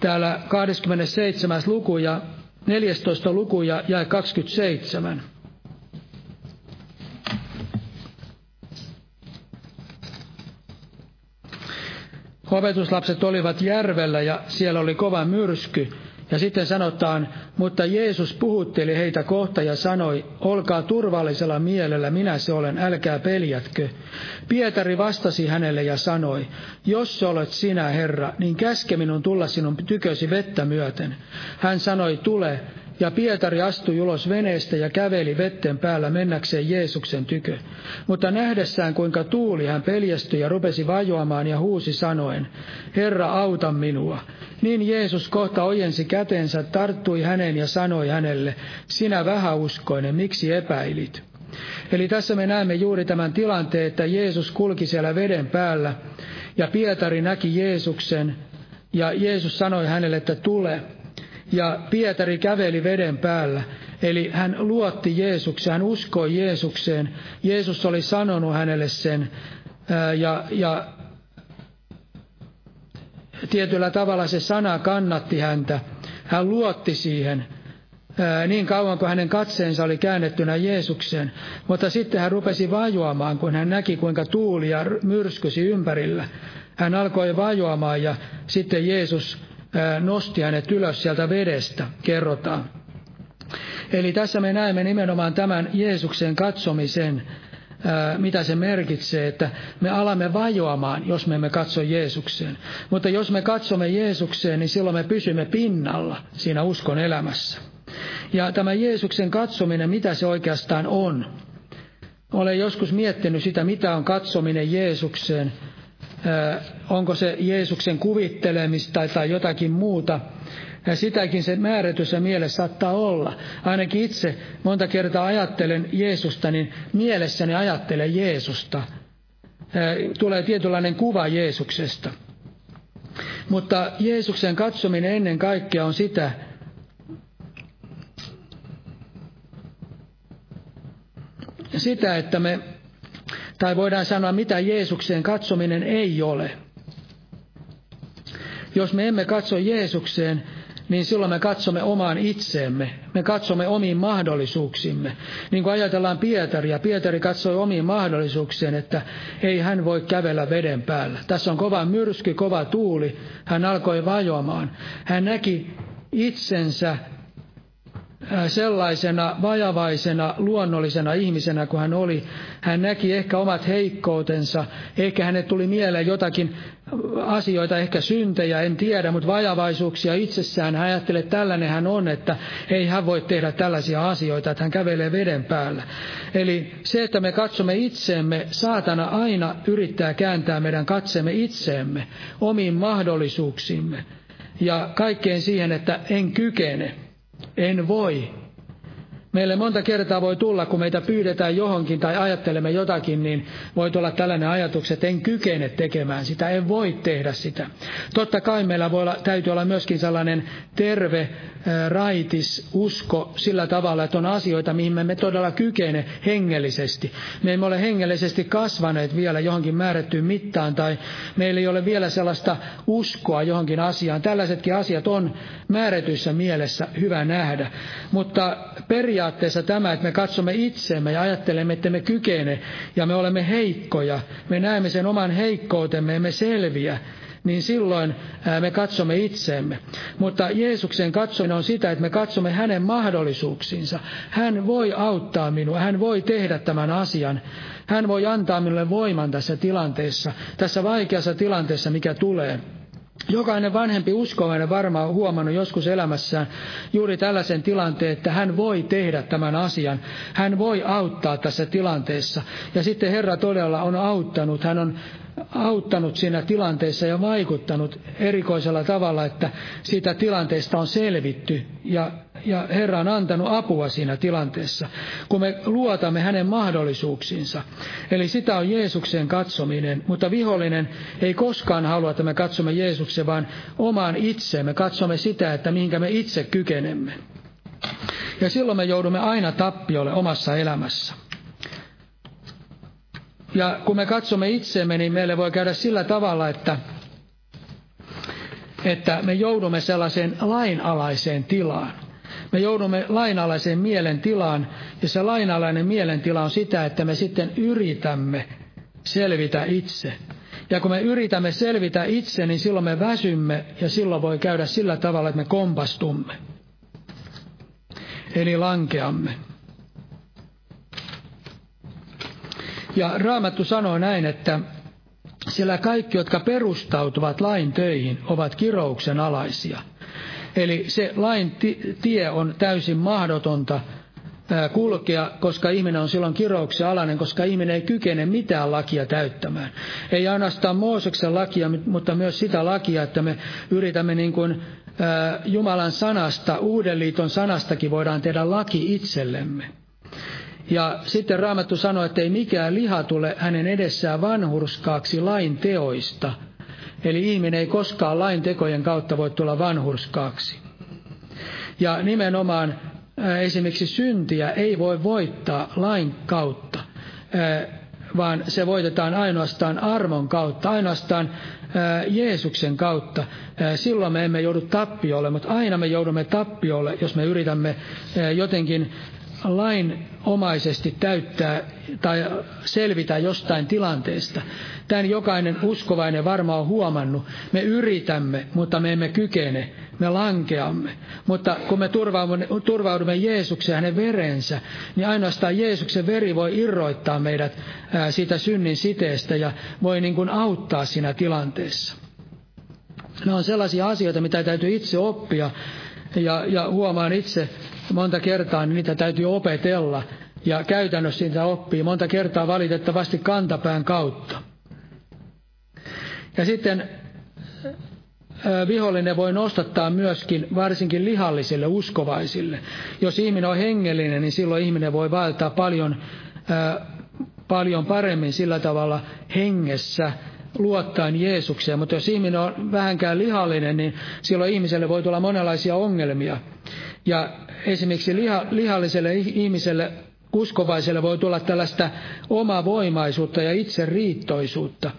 Täällä 27. luku ja 14. luku ja 27. Opetuslapset olivat järvellä ja siellä oli kova myrsky. Ja sitten sanotaan, mutta Jeesus puhutteli heitä kohta ja sanoi, olkaa turvallisella mielellä, minä se olen, älkää peljätkö. Pietari vastasi hänelle ja sanoi, jos olet sinä, Herra, niin käske minun tulla sinun tykösi vettä myöten. Hän sanoi, tule, ja Pietari astui ulos veneestä ja käveli vetten päällä mennäkseen Jeesuksen tykö. Mutta nähdessään kuinka tuuli hän peljästyi ja rupesi vajoamaan ja huusi sanoen, Herra auta minua. Niin Jeesus kohta ojensi kätensä, tarttui häneen ja sanoi hänelle, sinä vähäuskoinen, miksi epäilit? Eli tässä me näemme juuri tämän tilanteen, että Jeesus kulki siellä veden päällä ja Pietari näki Jeesuksen ja Jeesus sanoi hänelle, että tule ja Pietari käveli veden päällä. Eli hän luotti Jeesukseen, hän uskoi Jeesukseen. Jeesus oli sanonut hänelle sen ja, ja tietyllä tavalla se sana kannatti häntä. Hän luotti siihen niin kauan kuin hänen katseensa oli käännettynä Jeesukseen. Mutta sitten hän rupesi vajoamaan, kun hän näki kuinka tuuli ja myrskysi ympärillä. Hän alkoi vajoamaan ja sitten Jeesus nosti hänet ylös sieltä vedestä, kerrotaan. Eli tässä me näemme nimenomaan tämän Jeesuksen katsomisen, mitä se merkitsee, että me alamme vajoamaan, jos me emme katso Jeesukseen. Mutta jos me katsomme Jeesukseen, niin silloin me pysymme pinnalla siinä uskon elämässä. Ja tämä Jeesuksen katsominen, mitä se oikeastaan on? Olen joskus miettinyt sitä, mitä on katsominen Jeesukseen onko se Jeesuksen kuvittelemista tai jotakin muuta. Ja sitäkin se määrätys mielessä saattaa olla. Ainakin itse monta kertaa ajattelen Jeesusta, niin mielessäni ajattelen Jeesusta. Tulee tietynlainen kuva Jeesuksesta. Mutta Jeesuksen katsominen ennen kaikkea on sitä, sitä, että me tai voidaan sanoa, mitä Jeesukseen katsominen ei ole. Jos me emme katso Jeesukseen, niin silloin me katsomme omaan itseemme. Me katsomme omiin mahdollisuuksimme. Niin kuin ajatellaan Pietaria, Pietari katsoi omiin mahdollisuuksiin, että ei hän voi kävellä veden päällä. Tässä on kova myrsky, kova tuuli. Hän alkoi vajoamaan. Hän näki itsensä sellaisena vajavaisena, luonnollisena ihmisenä kuin hän oli. Hän näki ehkä omat heikkoutensa, ehkä hänet tuli mieleen jotakin asioita, ehkä syntejä, en tiedä, mutta vajavaisuuksia itsessään. Hän ajattelee, että tällainen hän on, että ei hän voi tehdä tällaisia asioita, että hän kävelee veden päällä. Eli se, että me katsomme itseemme, saatana aina yrittää kääntää meidän katseemme itseemme, omiin mahdollisuuksimme ja kaikkeen siihen, että en kykene. En voi. Meille monta kertaa voi tulla, kun meitä pyydetään johonkin tai ajattelemme jotakin, niin voi tulla tällainen ajatus, että en kykene tekemään sitä, en voi tehdä sitä. Totta kai meillä voi olla, täytyy olla myöskin sellainen terve, raitis usko sillä tavalla, että on asioita, mihin me emme todella kykene hengellisesti. Me emme ole hengellisesti kasvaneet vielä johonkin määrättyyn mittaan tai meillä ei ole vielä sellaista uskoa johonkin asiaan. Tällaisetkin asiat on määrätyissä mielessä hyvä nähdä. Mutta periaatteessa tämä, että me katsomme itsemme ja ajattelemme, että me kykene ja me olemme heikkoja, me näemme sen oman heikkoutemme, emme selviä, niin silloin me katsomme itseemme. Mutta Jeesuksen katsominen on sitä, että me katsomme hänen mahdollisuuksiinsa. Hän voi auttaa minua, hän voi tehdä tämän asian. Hän voi antaa minulle voiman tässä tilanteessa, tässä vaikeassa tilanteessa, mikä tulee. Jokainen vanhempi uskovainen varmaan on huomannut joskus elämässään juuri tällaisen tilanteen, että hän voi tehdä tämän asian. Hän voi auttaa tässä tilanteessa. Ja sitten Herra todella on auttanut. Hän on auttanut siinä tilanteessa ja vaikuttanut erikoisella tavalla, että siitä tilanteesta on selvitty ja, ja Herra on antanut apua siinä tilanteessa, kun me luotamme hänen mahdollisuuksiinsa. Eli sitä on Jeesuksen katsominen, mutta vihollinen ei koskaan halua, että me katsomme Jeesuksen, vaan omaan itseemme, katsomme sitä, että mihinkä me itse kykenemme. Ja silloin me joudumme aina tappiolle omassa elämässä. Ja kun me katsomme itseemme, niin meille voi käydä sillä tavalla, että, että me joudumme sellaiseen lainalaiseen tilaan. Me joudumme lainalaiseen mielen tilaan, ja se lainalainen mielentila on sitä, että me sitten yritämme selvitä itse. Ja kun me yritämme selvitä itse, niin silloin me väsymme, ja silloin voi käydä sillä tavalla, että me kompastumme. Eli lankeamme. Ja Raamattu sanoo näin, että sillä kaikki, jotka perustautuvat lain töihin, ovat kirouksen alaisia. Eli se lain tie on täysin mahdotonta kulkea, koska ihminen on silloin kirouksen alainen, koska ihminen ei kykene mitään lakia täyttämään. Ei ainoastaan Mooseksen lakia, mutta myös sitä lakia, että me yritämme niin kuin Jumalan sanasta, uuden liiton sanastakin voidaan tehdä laki itsellemme. Ja sitten Raamattu sanoi, että ei mikään liha tule hänen edessään vanhurskaaksi lain teoista. Eli ihminen ei koskaan lain tekojen kautta voi tulla vanhurskaaksi. Ja nimenomaan esimerkiksi syntiä ei voi voittaa lain kautta, vaan se voitetaan ainoastaan armon kautta, ainoastaan Jeesuksen kautta. Silloin me emme joudu tappiolle, mutta aina me joudumme tappiolle, jos me yritämme jotenkin lainomaisesti täyttää tai selvitä jostain tilanteesta. Tämän jokainen uskovainen varmaan on huomannut. Me yritämme, mutta me emme kykene. Me lankeamme. Mutta kun me turvaudumme, turvaudumme Jeesukseen hänen verensä, niin ainoastaan Jeesuksen veri voi irroittaa meidät siitä synnin siteestä ja voi niin kuin auttaa siinä tilanteessa. Ne on sellaisia asioita, mitä täytyy itse oppia. Ja, ja huomaan itse monta kertaa, niin niitä täytyy opetella. Ja käytännössä niitä oppii monta kertaa valitettavasti kantapään kautta. Ja sitten vihollinen voi nostattaa myöskin varsinkin lihallisille uskovaisille. Jos ihminen on hengellinen, niin silloin ihminen voi vaeltaa paljon, paljon paremmin sillä tavalla hengessä luottaen Jeesukseen. Mutta jos ihminen on vähänkään lihallinen, niin silloin ihmiselle voi tulla monenlaisia ongelmia. Ja esimerkiksi liha, lihalliselle ihmiselle, uskovaiselle voi tulla tällaista omavoimaisuutta ja itseriittoisuutta,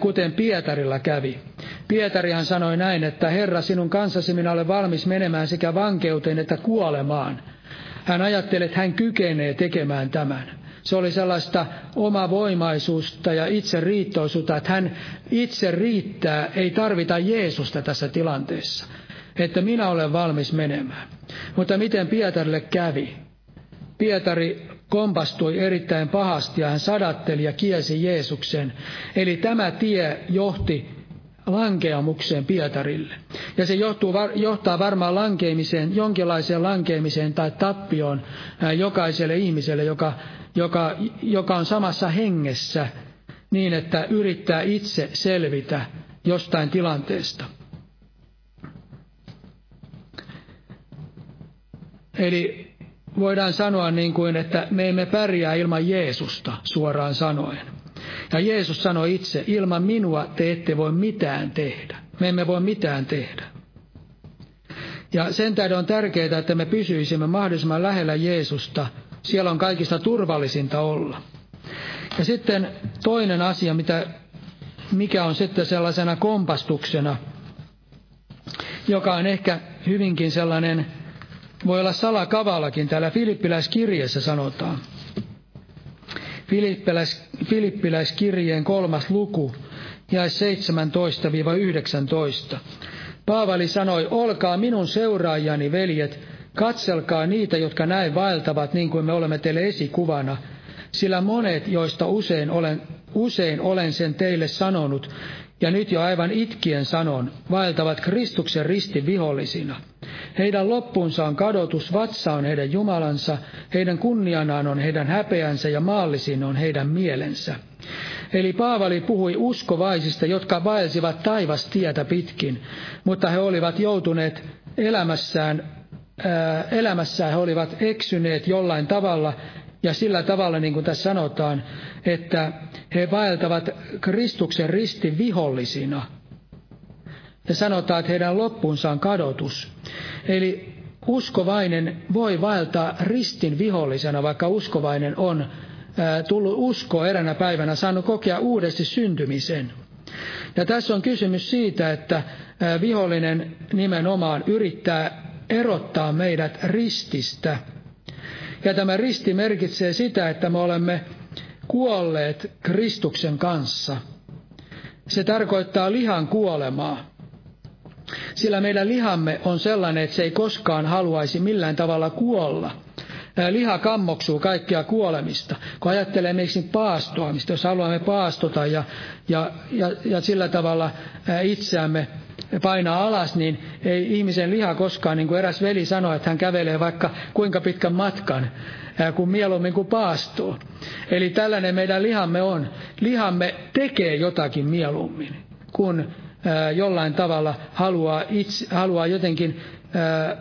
kuten Pietarilla kävi. Pietarihan sanoi näin, että Herra, sinun kanssasi minä olen valmis menemään sekä vankeuteen että kuolemaan. Hän ajatteli, että hän kykenee tekemään tämän. Se oli sellaista omavoimaisuutta ja itseriittoisuutta, että hän itse riittää, ei tarvita Jeesusta tässä tilanteessa että minä olen valmis menemään. Mutta miten Pietarille kävi? Pietari kompastui erittäin pahasti ja hän sadatteli ja kiesi Jeesuksen. Eli tämä tie johti lankeamukseen Pietarille. Ja se johtuu, johtaa varmaan lankeamiseen, jonkinlaiseen lankeamiseen tai tappioon jokaiselle ihmiselle, joka, joka, joka on samassa hengessä niin, että yrittää itse selvitä jostain tilanteesta. Eli voidaan sanoa niin kuin, että me emme pärjää ilman Jeesusta suoraan sanoen. Ja Jeesus sanoi itse, ilman minua te ette voi mitään tehdä. Me emme voi mitään tehdä. Ja sen tähden on tärkeää, että me pysyisimme mahdollisimman lähellä Jeesusta. Siellä on kaikista turvallisinta olla. Ja sitten toinen asia, mitä, mikä on sitten sellaisena kompastuksena, joka on ehkä hyvinkin sellainen voi olla salakavallakin. Täällä Filippiläiskirjeessä sanotaan. Filippiläis, Filippiläiskirjeen kolmas luku, ja 17-19. Paavali sanoi, olkaa minun seuraajani, veljet, katselkaa niitä, jotka näin vaeltavat, niin kuin me olemme teille esikuvana, sillä monet, joista usein olen usein olen sen teille sanonut, ja nyt jo aivan itkien sanon, vaeltavat Kristuksen ristin vihollisina. Heidän loppunsa on kadotus, vatsa on heidän Jumalansa, heidän kunnianaan on heidän häpeänsä ja maallisin on heidän mielensä. Eli Paavali puhui uskovaisista, jotka vaelsivat taivastietä pitkin, mutta he olivat joutuneet elämässään, ää, elämässään he olivat eksyneet jollain tavalla ja sillä tavalla, niin kuin tässä sanotaan, että he vaeltavat Kristuksen ristin vihollisina. Ja sanotaan, että heidän loppunsa on kadotus. Eli uskovainen voi vaeltaa ristin vihollisena, vaikka uskovainen on tullut usko eränä päivänä, saanut kokea uudesti syntymisen. Ja tässä on kysymys siitä, että vihollinen nimenomaan yrittää erottaa meidät rististä. Ja tämä risti merkitsee sitä, että me olemme kuolleet Kristuksen kanssa. Se tarkoittaa lihan kuolemaa. Sillä meidän lihamme on sellainen, että se ei koskaan haluaisi millään tavalla kuolla – liha kammoksuu kaikkia kuolemista. Kun ajattelee miksi paastoamista, jos haluamme paastota ja, ja, ja, ja sillä tavalla itseämme painaa alas, niin ei ihmisen liha koskaan, niin kuin eräs veli sanoi, että hän kävelee vaikka kuinka pitkän matkan, kuin mieluummin kuin paastuu. Eli tällainen meidän lihamme on. Lihamme tekee jotakin mieluummin, kun jollain tavalla haluaa, itse, haluaa jotenkin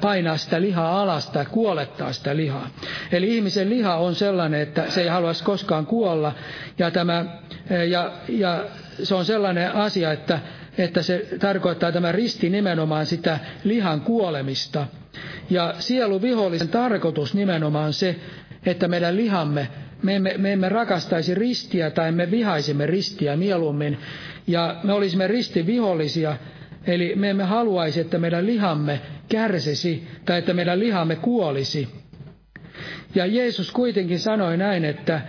painaa sitä lihaa alasta ja kuolettaa sitä lihaa. Eli ihmisen liha on sellainen, että se ei haluaisi koskaan kuolla. Ja, tämä, ja, ja se on sellainen asia, että, että se tarkoittaa tämä risti nimenomaan sitä lihan kuolemista. Ja sielu vihollisen tarkoitus nimenomaan se, että meidän lihamme, me emme, me emme rakastaisi ristiä tai me vihaisimme ristiä mieluummin. Ja me olisimme ristivihollisia, Eli me emme haluaisi, että meidän lihamme kärsisi tai että meidän lihamme kuolisi. Ja Jeesus kuitenkin sanoi näin, että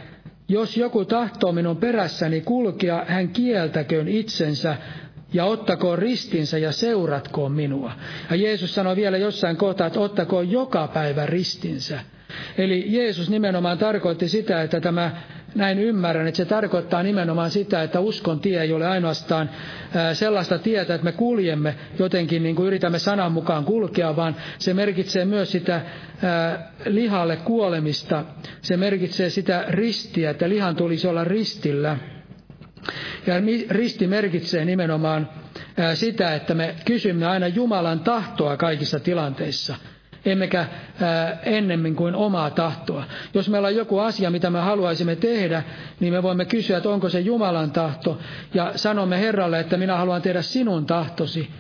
jos joku tahtoo minun perässäni kulkea, hän kieltäköön itsensä ja ottakoon ristinsä ja seuratkoon minua. Ja Jeesus sanoi vielä jossain kohtaa, että ottakoon joka päivä ristinsä. Eli Jeesus nimenomaan tarkoitti sitä, että tämä näin ymmärrän, että se tarkoittaa nimenomaan sitä, että uskon tie ei ole ainoastaan sellaista tietä, että me kuljemme jotenkin niin kuin yritämme sanan mukaan kulkea, vaan se merkitsee myös sitä lihalle kuolemista. Se merkitsee sitä ristiä, että lihan tulisi olla ristillä. Ja risti merkitsee nimenomaan sitä, että me kysymme aina Jumalan tahtoa kaikissa tilanteissa – emmekä ää, ennemmin kuin omaa tahtoa. Jos meillä on joku asia, mitä me haluaisimme tehdä, niin me voimme kysyä, että onko se Jumalan tahto, ja sanomme Herralle, että minä haluan tehdä sinun tahtosi,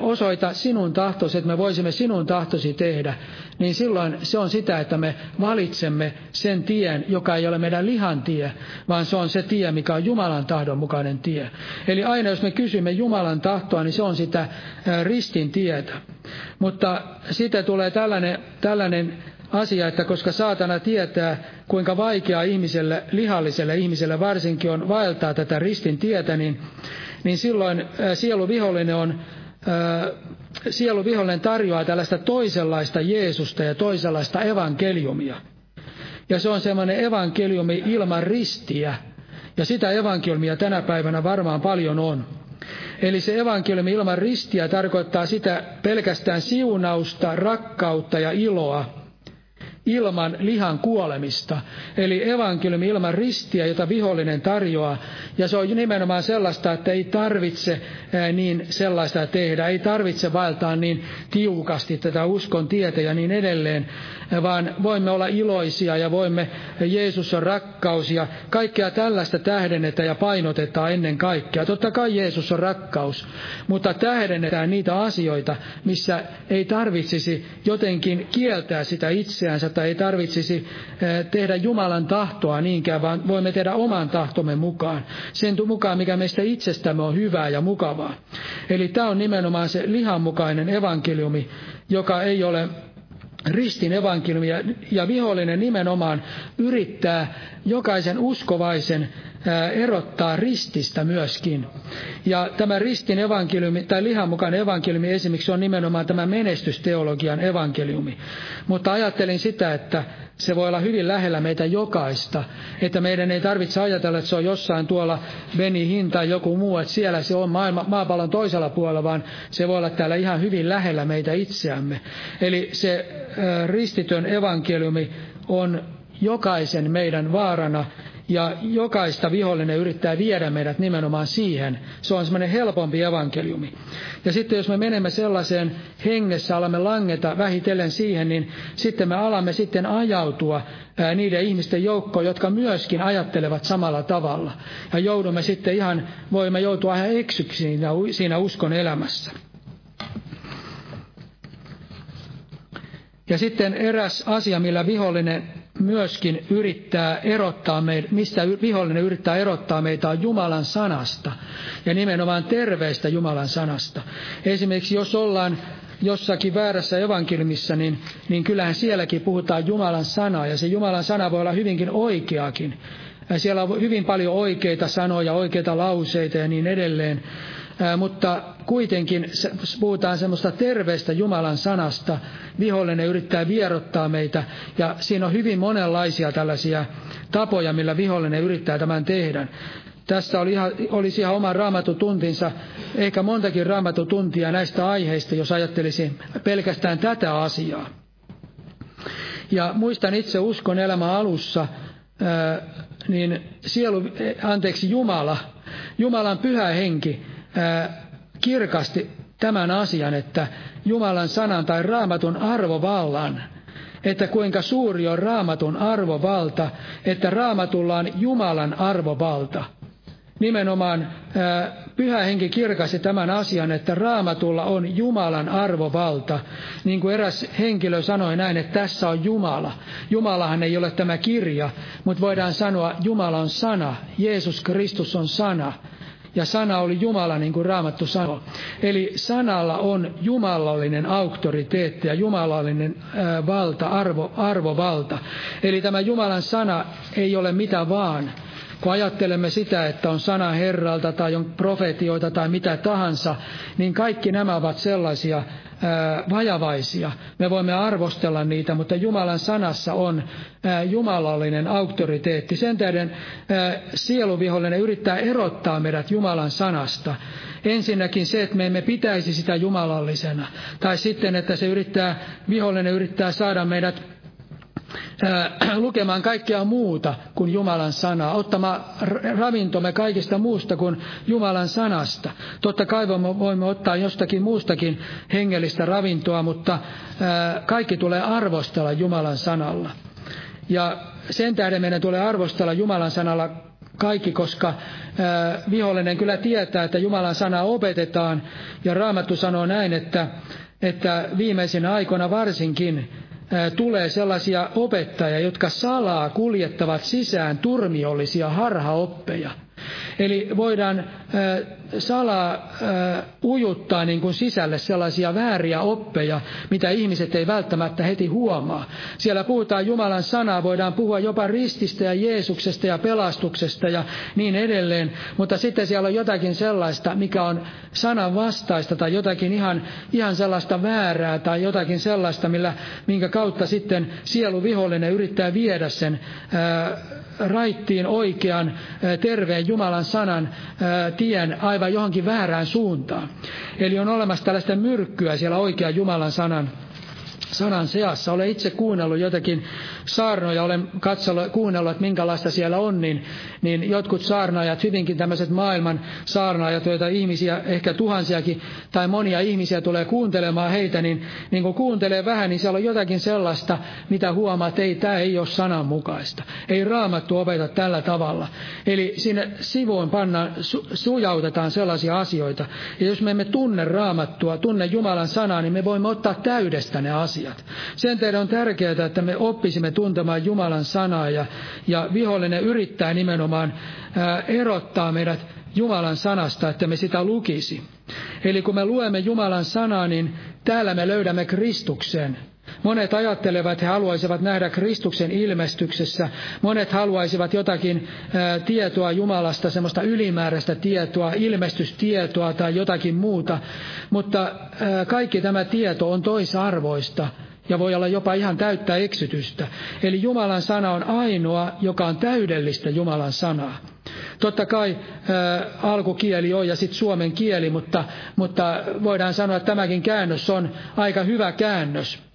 osoita sinun tahtosi, että me voisimme sinun tahtosi tehdä, niin silloin se on sitä, että me valitsemme sen tien, joka ei ole meidän lihan tie, vaan se on se tie, mikä on Jumalan tahdon mukainen tie. Eli aina jos me kysymme Jumalan tahtoa, niin se on sitä ristin tietä. Mutta siitä tulee tällainen, tällainen asia, että koska saatana tietää, kuinka vaikeaa ihmiselle, lihalliselle ihmiselle varsinkin on vaeltaa tätä ristin tietä, niin, niin silloin sieluvihollinen on sielu vihollinen tarjoaa tällaista toisenlaista Jeesusta ja toisenlaista evankeliumia. Ja se on semmoinen evankeliumi ilman ristiä. Ja sitä evankeliumia tänä päivänä varmaan paljon on. Eli se evankeliumi ilman ristiä tarkoittaa sitä pelkästään siunausta, rakkautta ja iloa ilman lihan kuolemista. Eli evankeliumi ilman ristiä, jota vihollinen tarjoaa. Ja se on nimenomaan sellaista, että ei tarvitse niin sellaista tehdä, ei tarvitse vaeltaa niin tiukasti tätä uskon tietä ja niin edelleen, vaan voimme olla iloisia ja voimme, Jeesus on rakkaus ja kaikkea tällaista tähdennetään ja painotetaan ennen kaikkea. Totta kai Jeesus on rakkaus, mutta tähdennetään niitä asioita, missä ei tarvitsisi jotenkin kieltää sitä itseänsä tai ei tarvitsisi tehdä Jumalan tahtoa niinkään, vaan voimme tehdä oman tahtomme mukaan. Sen mukaan, mikä meistä itsestämme on hyvää ja mukavaa. Eli tämä on nimenomaan se lihanmukainen evankeliumi, joka ei ole ristin evankeliumi ja vihollinen nimenomaan yrittää jokaisen uskovaisen erottaa rististä myöskin. Ja tämä ristin evankeliumi, tai lihan mukaan evankeliumi esimerkiksi on nimenomaan tämä menestysteologian evankeliumi. Mutta ajattelin sitä, että se voi olla hyvin lähellä meitä jokaista, että meidän ei tarvitse ajatella, että se on jossain tuolla Beni Hin tai joku muu, että siellä se on maailma, maapallon toisella puolella, vaan se voi olla täällä ihan hyvin lähellä meitä itseämme. Eli se ristitön evankeliumi on jokaisen meidän vaarana ja jokaista vihollinen yrittää viedä meidät nimenomaan siihen. Se on semmoinen helpompi evankeliumi. Ja sitten jos me menemme sellaiseen hengessä, alamme langeta vähitellen siihen, niin sitten me alamme sitten ajautua niiden ihmisten joukkoon, jotka myöskin ajattelevat samalla tavalla. Ja joudumme sitten ihan, voimme joutua ihan eksyksiin siinä uskon elämässä. Ja sitten eräs asia, millä vihollinen myöskin yrittää erottaa meitä, mistä vihollinen yrittää erottaa meitä on Jumalan sanasta ja nimenomaan terveistä Jumalan sanasta. Esimerkiksi jos ollaan jossakin väärässä evankeliumissa, niin, niin kyllähän sielläkin puhutaan Jumalan sanaa ja se Jumalan sana voi olla hyvinkin oikeakin. Siellä on hyvin paljon oikeita sanoja, oikeita lauseita ja niin edelleen mutta kuitenkin puhutaan semmoista terveestä Jumalan sanasta. Vihollinen yrittää vierottaa meitä ja siinä on hyvin monenlaisia tällaisia tapoja, millä vihollinen yrittää tämän tehdä. Tässä oli ihan, olisi ihan oma raamatutuntinsa, ehkä montakin raamatutuntia näistä aiheista, jos ajattelisi pelkästään tätä asiaa. Ja muistan itse uskon elämän alussa, niin sielu, anteeksi Jumala, Jumalan pyhä henki kirkasti tämän asian, että Jumalan sanan tai raamatun arvovallan, että kuinka suuri on raamatun arvovalta, että raamatulla on Jumalan arvovalta. Nimenomaan pyhä henki kirkasi tämän asian, että raamatulla on Jumalan arvovalta. Niin kuin eräs henkilö sanoi näin, että tässä on Jumala. Jumalahan ei ole tämä kirja, mutta voidaan sanoa, Jumala on sana. Jeesus Kristus on sana ja sana oli Jumala, niin kuin Raamattu sanoo. Eli sanalla on jumalallinen auktoriteetti ja jumalallinen valta, arvo, arvovalta. Eli tämä Jumalan sana ei ole mitä vaan. Kun ajattelemme sitä, että on sana Herralta tai on profetioita tai mitä tahansa, niin kaikki nämä ovat sellaisia vajavaisia. Me voimme arvostella niitä, mutta Jumalan sanassa on jumalallinen auktoriteetti. Sen tähden sieluvihollinen yrittää erottaa meidät Jumalan sanasta. Ensinnäkin se, että me emme pitäisi sitä jumalallisena. Tai sitten, että se yrittää, vihollinen yrittää saada meidät lukemaan kaikkea muuta kuin Jumalan sanaa, ottamaan ravintomme kaikista muusta kuin Jumalan sanasta. Totta kai voimme ottaa jostakin muustakin hengellistä ravintoa, mutta kaikki tulee arvostella Jumalan sanalla. Ja sen tähden meidän tulee arvostella Jumalan sanalla kaikki, koska vihollinen kyllä tietää, että Jumalan sana opetetaan, ja Raamattu sanoo näin, että, että viimeisinä aikoina varsinkin tulee sellaisia opettajia, jotka salaa kuljettavat sisään turmiollisia harhaoppeja. Eli voidaan salaa ujuttaa niin kuin sisälle sellaisia vääriä oppeja, mitä ihmiset ei välttämättä heti huomaa. Siellä puhutaan Jumalan sanaa, voidaan puhua jopa rististä ja Jeesuksesta ja pelastuksesta ja niin edelleen, mutta sitten siellä on jotakin sellaista, mikä on sanan vastaista tai jotakin ihan, ihan sellaista väärää tai jotakin sellaista, millä, minkä kautta sitten sielu vihollinen yrittää viedä sen ää, raittiin oikean, terveen Jumalan sanan tien aivan johonkin väärään suuntaan. Eli on olemassa tällaista myrkkyä siellä oikean Jumalan sanan sanan seassa. Olen itse kuunnellut jotakin saarnoja, olen katsellut, kuunnellut, että minkälaista siellä on, niin, niin jotkut saarnaajat, hyvinkin tämmöiset maailman saarnaajat, joita ihmisiä, ehkä tuhansiakin tai monia ihmisiä tulee kuuntelemaan heitä, niin, niin kun kuuntelee vähän, niin siellä on jotakin sellaista, mitä huomaa, että ei, tämä ei ole sananmukaista. Ei raamattu opeta tällä tavalla. Eli sinne sivuun pannaan, su, sujautetaan sellaisia asioita. Ja jos me emme tunne raamattua, tunne Jumalan sanaa, niin me voimme ottaa täydestä ne asiat. Sen teidän on tärkeää, että me oppisimme tuntemaan Jumalan sanaa ja, ja vihollinen yrittää nimenomaan ää, erottaa meidät Jumalan sanasta, että me sitä lukisi. Eli kun me luemme Jumalan sanaa, niin täällä me löydämme Kristuksen. Monet ajattelevat, että he haluaisivat nähdä Kristuksen ilmestyksessä. Monet haluaisivat jotakin ää, tietoa Jumalasta, semmoista ylimääräistä tietoa, ilmestystietoa tai jotakin muuta. Mutta ää, kaikki tämä tieto on toisarvoista ja voi olla jopa ihan täyttä eksytystä. Eli Jumalan sana on ainoa, joka on täydellistä Jumalan sanaa. Totta kai ää, alkukieli on ja sitten suomen kieli, mutta, mutta voidaan sanoa, että tämäkin käännös on aika hyvä käännös.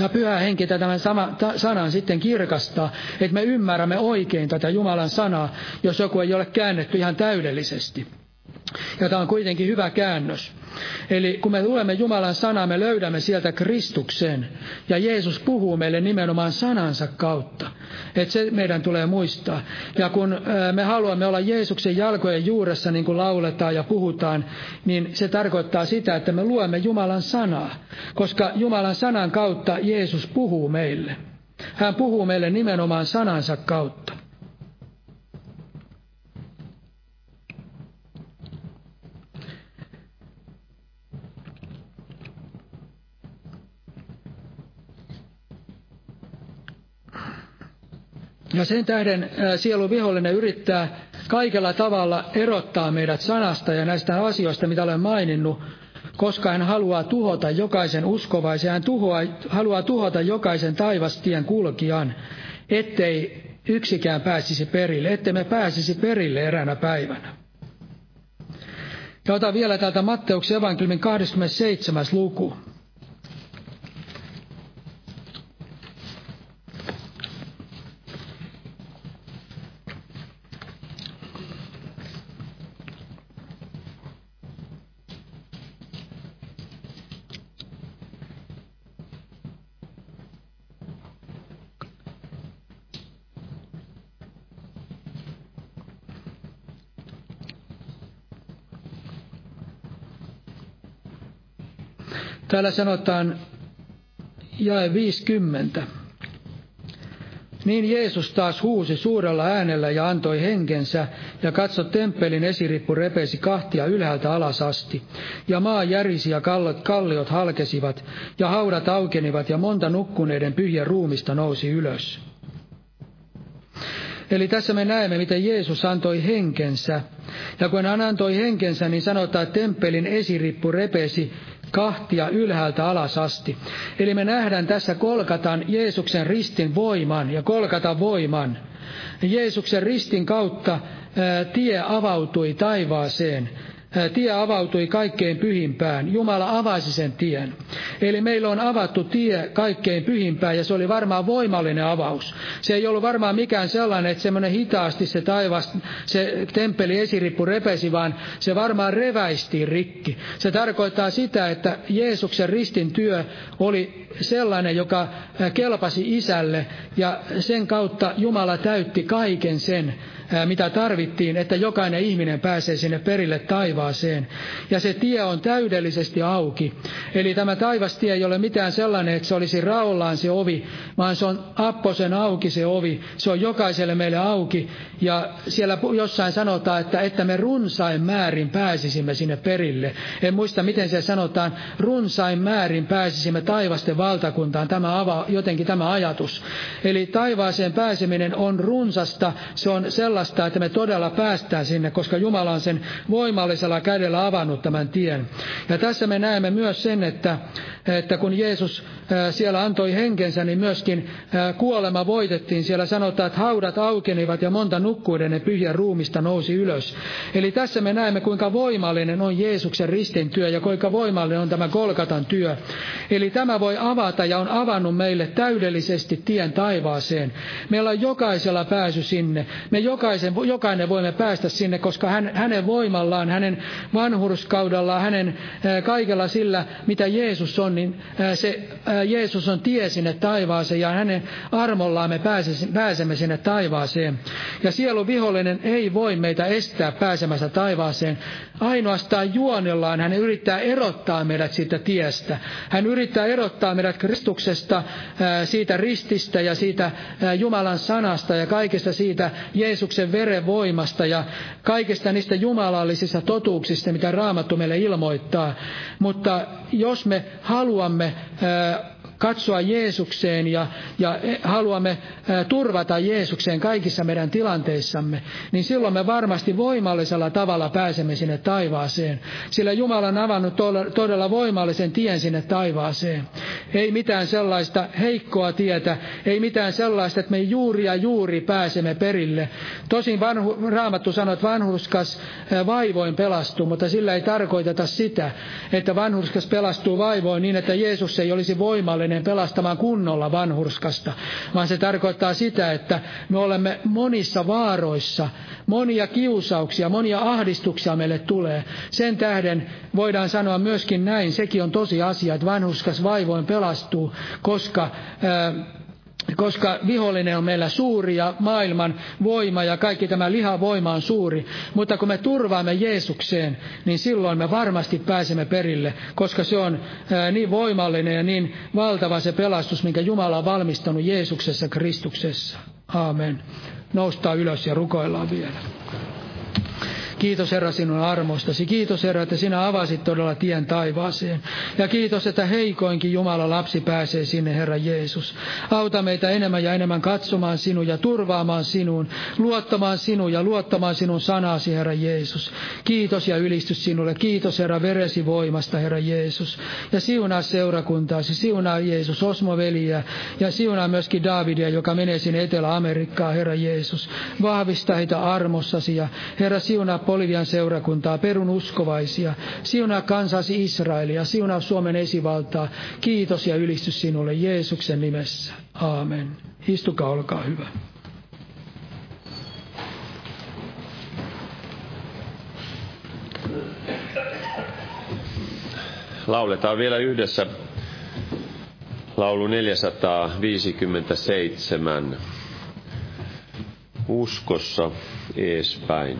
Ja pyhä henki tämän sama, ta, sanan sitten kirkastaa, että me ymmärrämme oikein tätä Jumalan sanaa, jos joku ei ole käännetty ihan täydellisesti. Ja tämä on kuitenkin hyvä käännös. Eli kun me luemme Jumalan sanaa, me löydämme sieltä Kristuksen. Ja Jeesus puhuu meille nimenomaan sanansa kautta. Että se meidän tulee muistaa. Ja kun me haluamme olla Jeesuksen jalkojen juuressa, niin kuin lauletaan ja puhutaan, niin se tarkoittaa sitä, että me luemme Jumalan sanaa. Koska Jumalan sanan kautta Jeesus puhuu meille. Hän puhuu meille nimenomaan sanansa kautta. Ja sen tähden sielun vihollinen yrittää kaikella tavalla erottaa meidät sanasta ja näistä asioista, mitä olen maininnut, koska hän haluaa tuhota jokaisen uskovaisen, hän tuhoa, haluaa tuhota jokaisen taivastien kulkijan, ettei yksikään pääsisi perille, ettei me pääsisi perille eräänä päivänä. Ja otan vielä täältä Matteuksen evankeliumin 27. luku. Täällä sanotaan jae 50. Niin Jeesus taas huusi suurella äänellä ja antoi henkensä, ja katso temppelin esirippu repesi kahtia ylhäältä alas asti. Ja maa järisi ja kalliot, halkesivat, ja haudat aukenivat, ja monta nukkuneiden pyhien ruumista nousi ylös. Eli tässä me näemme, miten Jeesus antoi henkensä. Ja kun hän antoi henkensä, niin sanotaan, että temppelin esirippu repesi kahtia ylhäältä alas asti. Eli me nähdään tässä kolkatan Jeesuksen ristin voiman ja kolkatan voiman. Jeesuksen ristin kautta tie avautui taivaaseen tie avautui kaikkein pyhimpään. Jumala avasi sen tien. Eli meillä on avattu tie kaikkein pyhimpään ja se oli varmaan voimallinen avaus. Se ei ollut varmaan mikään sellainen, että semmoinen hitaasti se taivas, se temppeli esirippu repesi, vaan se varmaan reväistiin rikki. Se tarkoittaa sitä, että Jeesuksen ristin työ oli sellainen, joka kelpasi isälle ja sen kautta Jumala täytti kaiken sen, mitä tarvittiin, että jokainen ihminen pääsee sinne perille taivaaseen. Ja se tie on täydellisesti auki. Eli tämä taivastie ei ole mitään sellainen, että se olisi raollaan se ovi, vaan se on apposen auki se ovi. Se on jokaiselle meille auki. Ja siellä jossain sanotaan, että, että me runsain määrin pääsisimme sinne perille. En muista, miten se sanotaan. Runsain määrin pääsisimme taivasten valtakuntaan. Tämä avaa jotenkin tämä ajatus. Eli taivaaseen pääseminen on runsasta. Se on sellaista sellaista, että me todella päästään sinne, koska Jumala on sen voimallisella kädellä avannut tämän tien. Ja tässä me näemme myös sen, että, että kun Jeesus siellä antoi henkensä, niin myöskin kuolema voitettiin. Siellä sanotaan, että haudat aukenivat ja monta nukkuiden ja pyhiä ruumista nousi ylös. Eli tässä me näemme, kuinka voimallinen on Jeesuksen ristin työ ja kuinka voimallinen on tämä Kolkatan työ. Eli tämä voi avata ja on avannut meille täydellisesti tien taivaaseen. Meillä on jokaisella pääsy sinne. Me jokaisen, jokainen voimme päästä sinne, koska hän, hänen voimallaan, hänen vanhurskaudellaan, hänen kaikella sillä, mitä Jeesus on, niin se Jeesus on tie sinne taivaaseen ja hänen armollaan me pääsemme sinne taivaaseen. Ja sielun vihollinen ei voi meitä estää pääsemästä taivaaseen. Ainoastaan juonellaan hän yrittää erottaa meidät siitä tiestä. Hän yrittää erottaa meidät Kristuksesta, siitä rististä ja siitä Jumalan sanasta ja kaikesta siitä Jeesuksen veren voimasta ja kaikista niistä jumalallisista totuuksista, mitä Raamattu meille ilmoittaa. Mutta jos me haluamme katsoa Jeesukseen ja, ja haluamme turvata Jeesukseen kaikissa meidän tilanteissamme, niin silloin me varmasti voimallisella tavalla pääsemme sinne taivaaseen. Sillä Jumala on avannut todella voimallisen tien sinne taivaaseen. Ei mitään sellaista heikkoa tietä, ei mitään sellaista, että me juuri ja juuri pääsemme perille. Tosin vanhu, Raamattu sanoo, että vanhurskas vaivoin pelastuu, mutta sillä ei tarkoiteta sitä, että vanhurskas pelastuu vaivoin niin, että Jeesus ei olisi voimallinen pelastamaan kunnolla vanhurskasta, vaan se tarkoittaa sitä, että me olemme monissa vaaroissa, monia kiusauksia, monia ahdistuksia meille tulee. Sen tähden voidaan sanoa myöskin näin, sekin on tosi asia, että vanhurskas vaivoin pelastuu, koska ää, koska vihollinen on meillä suuri ja maailman voima ja kaikki tämä lihavoima on suuri. Mutta kun me turvaamme Jeesukseen, niin silloin me varmasti pääsemme perille, koska se on niin voimallinen ja niin valtava se pelastus, minkä Jumala on valmistanut Jeesuksessa Kristuksessa. Aamen. Noustaan ylös ja rukoillaan vielä. Kiitos Herra sinun armostasi. Kiitos Herra, että sinä avasit todella tien taivaaseen. Ja kiitos, että heikoinkin Jumala lapsi pääsee sinne, Herra Jeesus. Auta meitä enemmän ja enemmän katsomaan sinun ja turvaamaan sinuun, luottamaan sinun ja luottamaan sinun sanasi, Herra Jeesus. Kiitos ja ylistys sinulle. Kiitos Herra veresi voimasta, Herra Jeesus. Ja siunaa seurakuntaasi, siunaa Jeesus, Osmo veliä ja siunaa myöskin Davidia, joka menee sinne Etelä-Amerikkaan, Herra Jeesus. Vahvista heitä armossasi ja Herra siunaa Bolivian seurakuntaa, perun uskovaisia. Siunaa kansasi Israelia, siunaa Suomen esivaltaa. Kiitos ja ylistys sinulle Jeesuksen nimessä. Aamen. Istukaa, olkaa hyvä. Lauletaan vielä yhdessä laulu 457. Uskossa eespäin.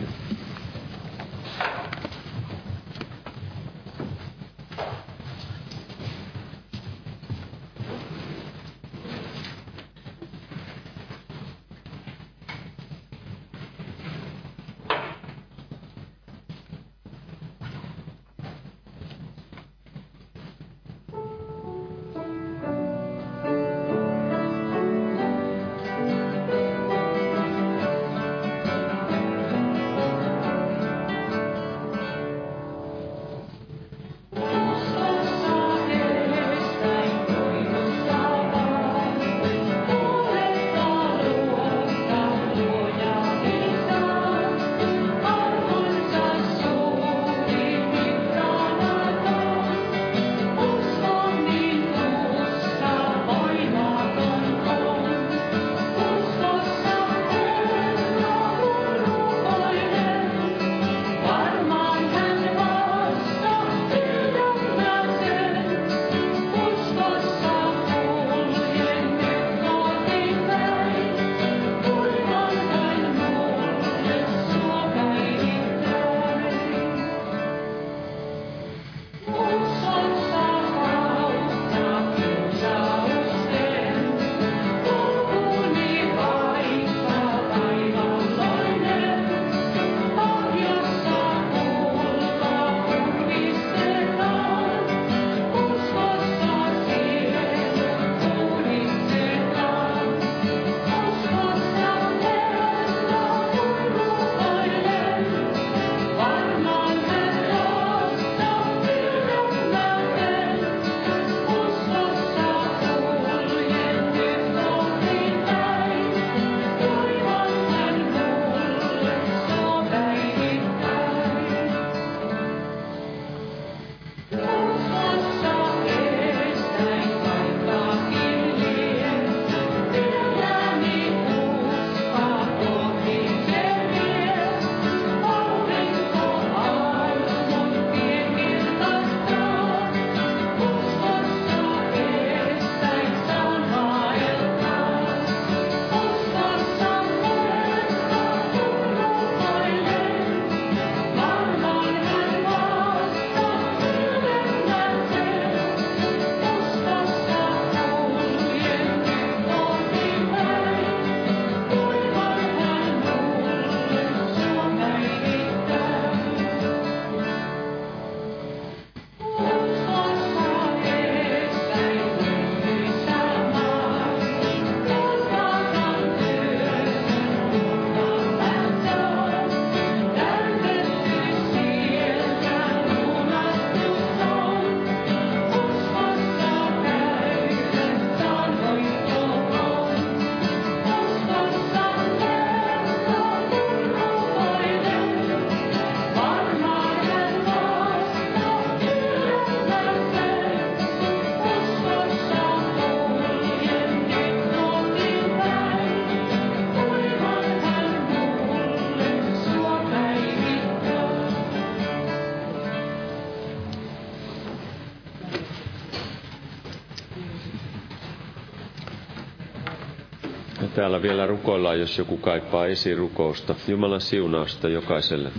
Täällä vielä rukoillaan, jos joku kaipaa esirukousta. Jumalan siunausta jokaiselle.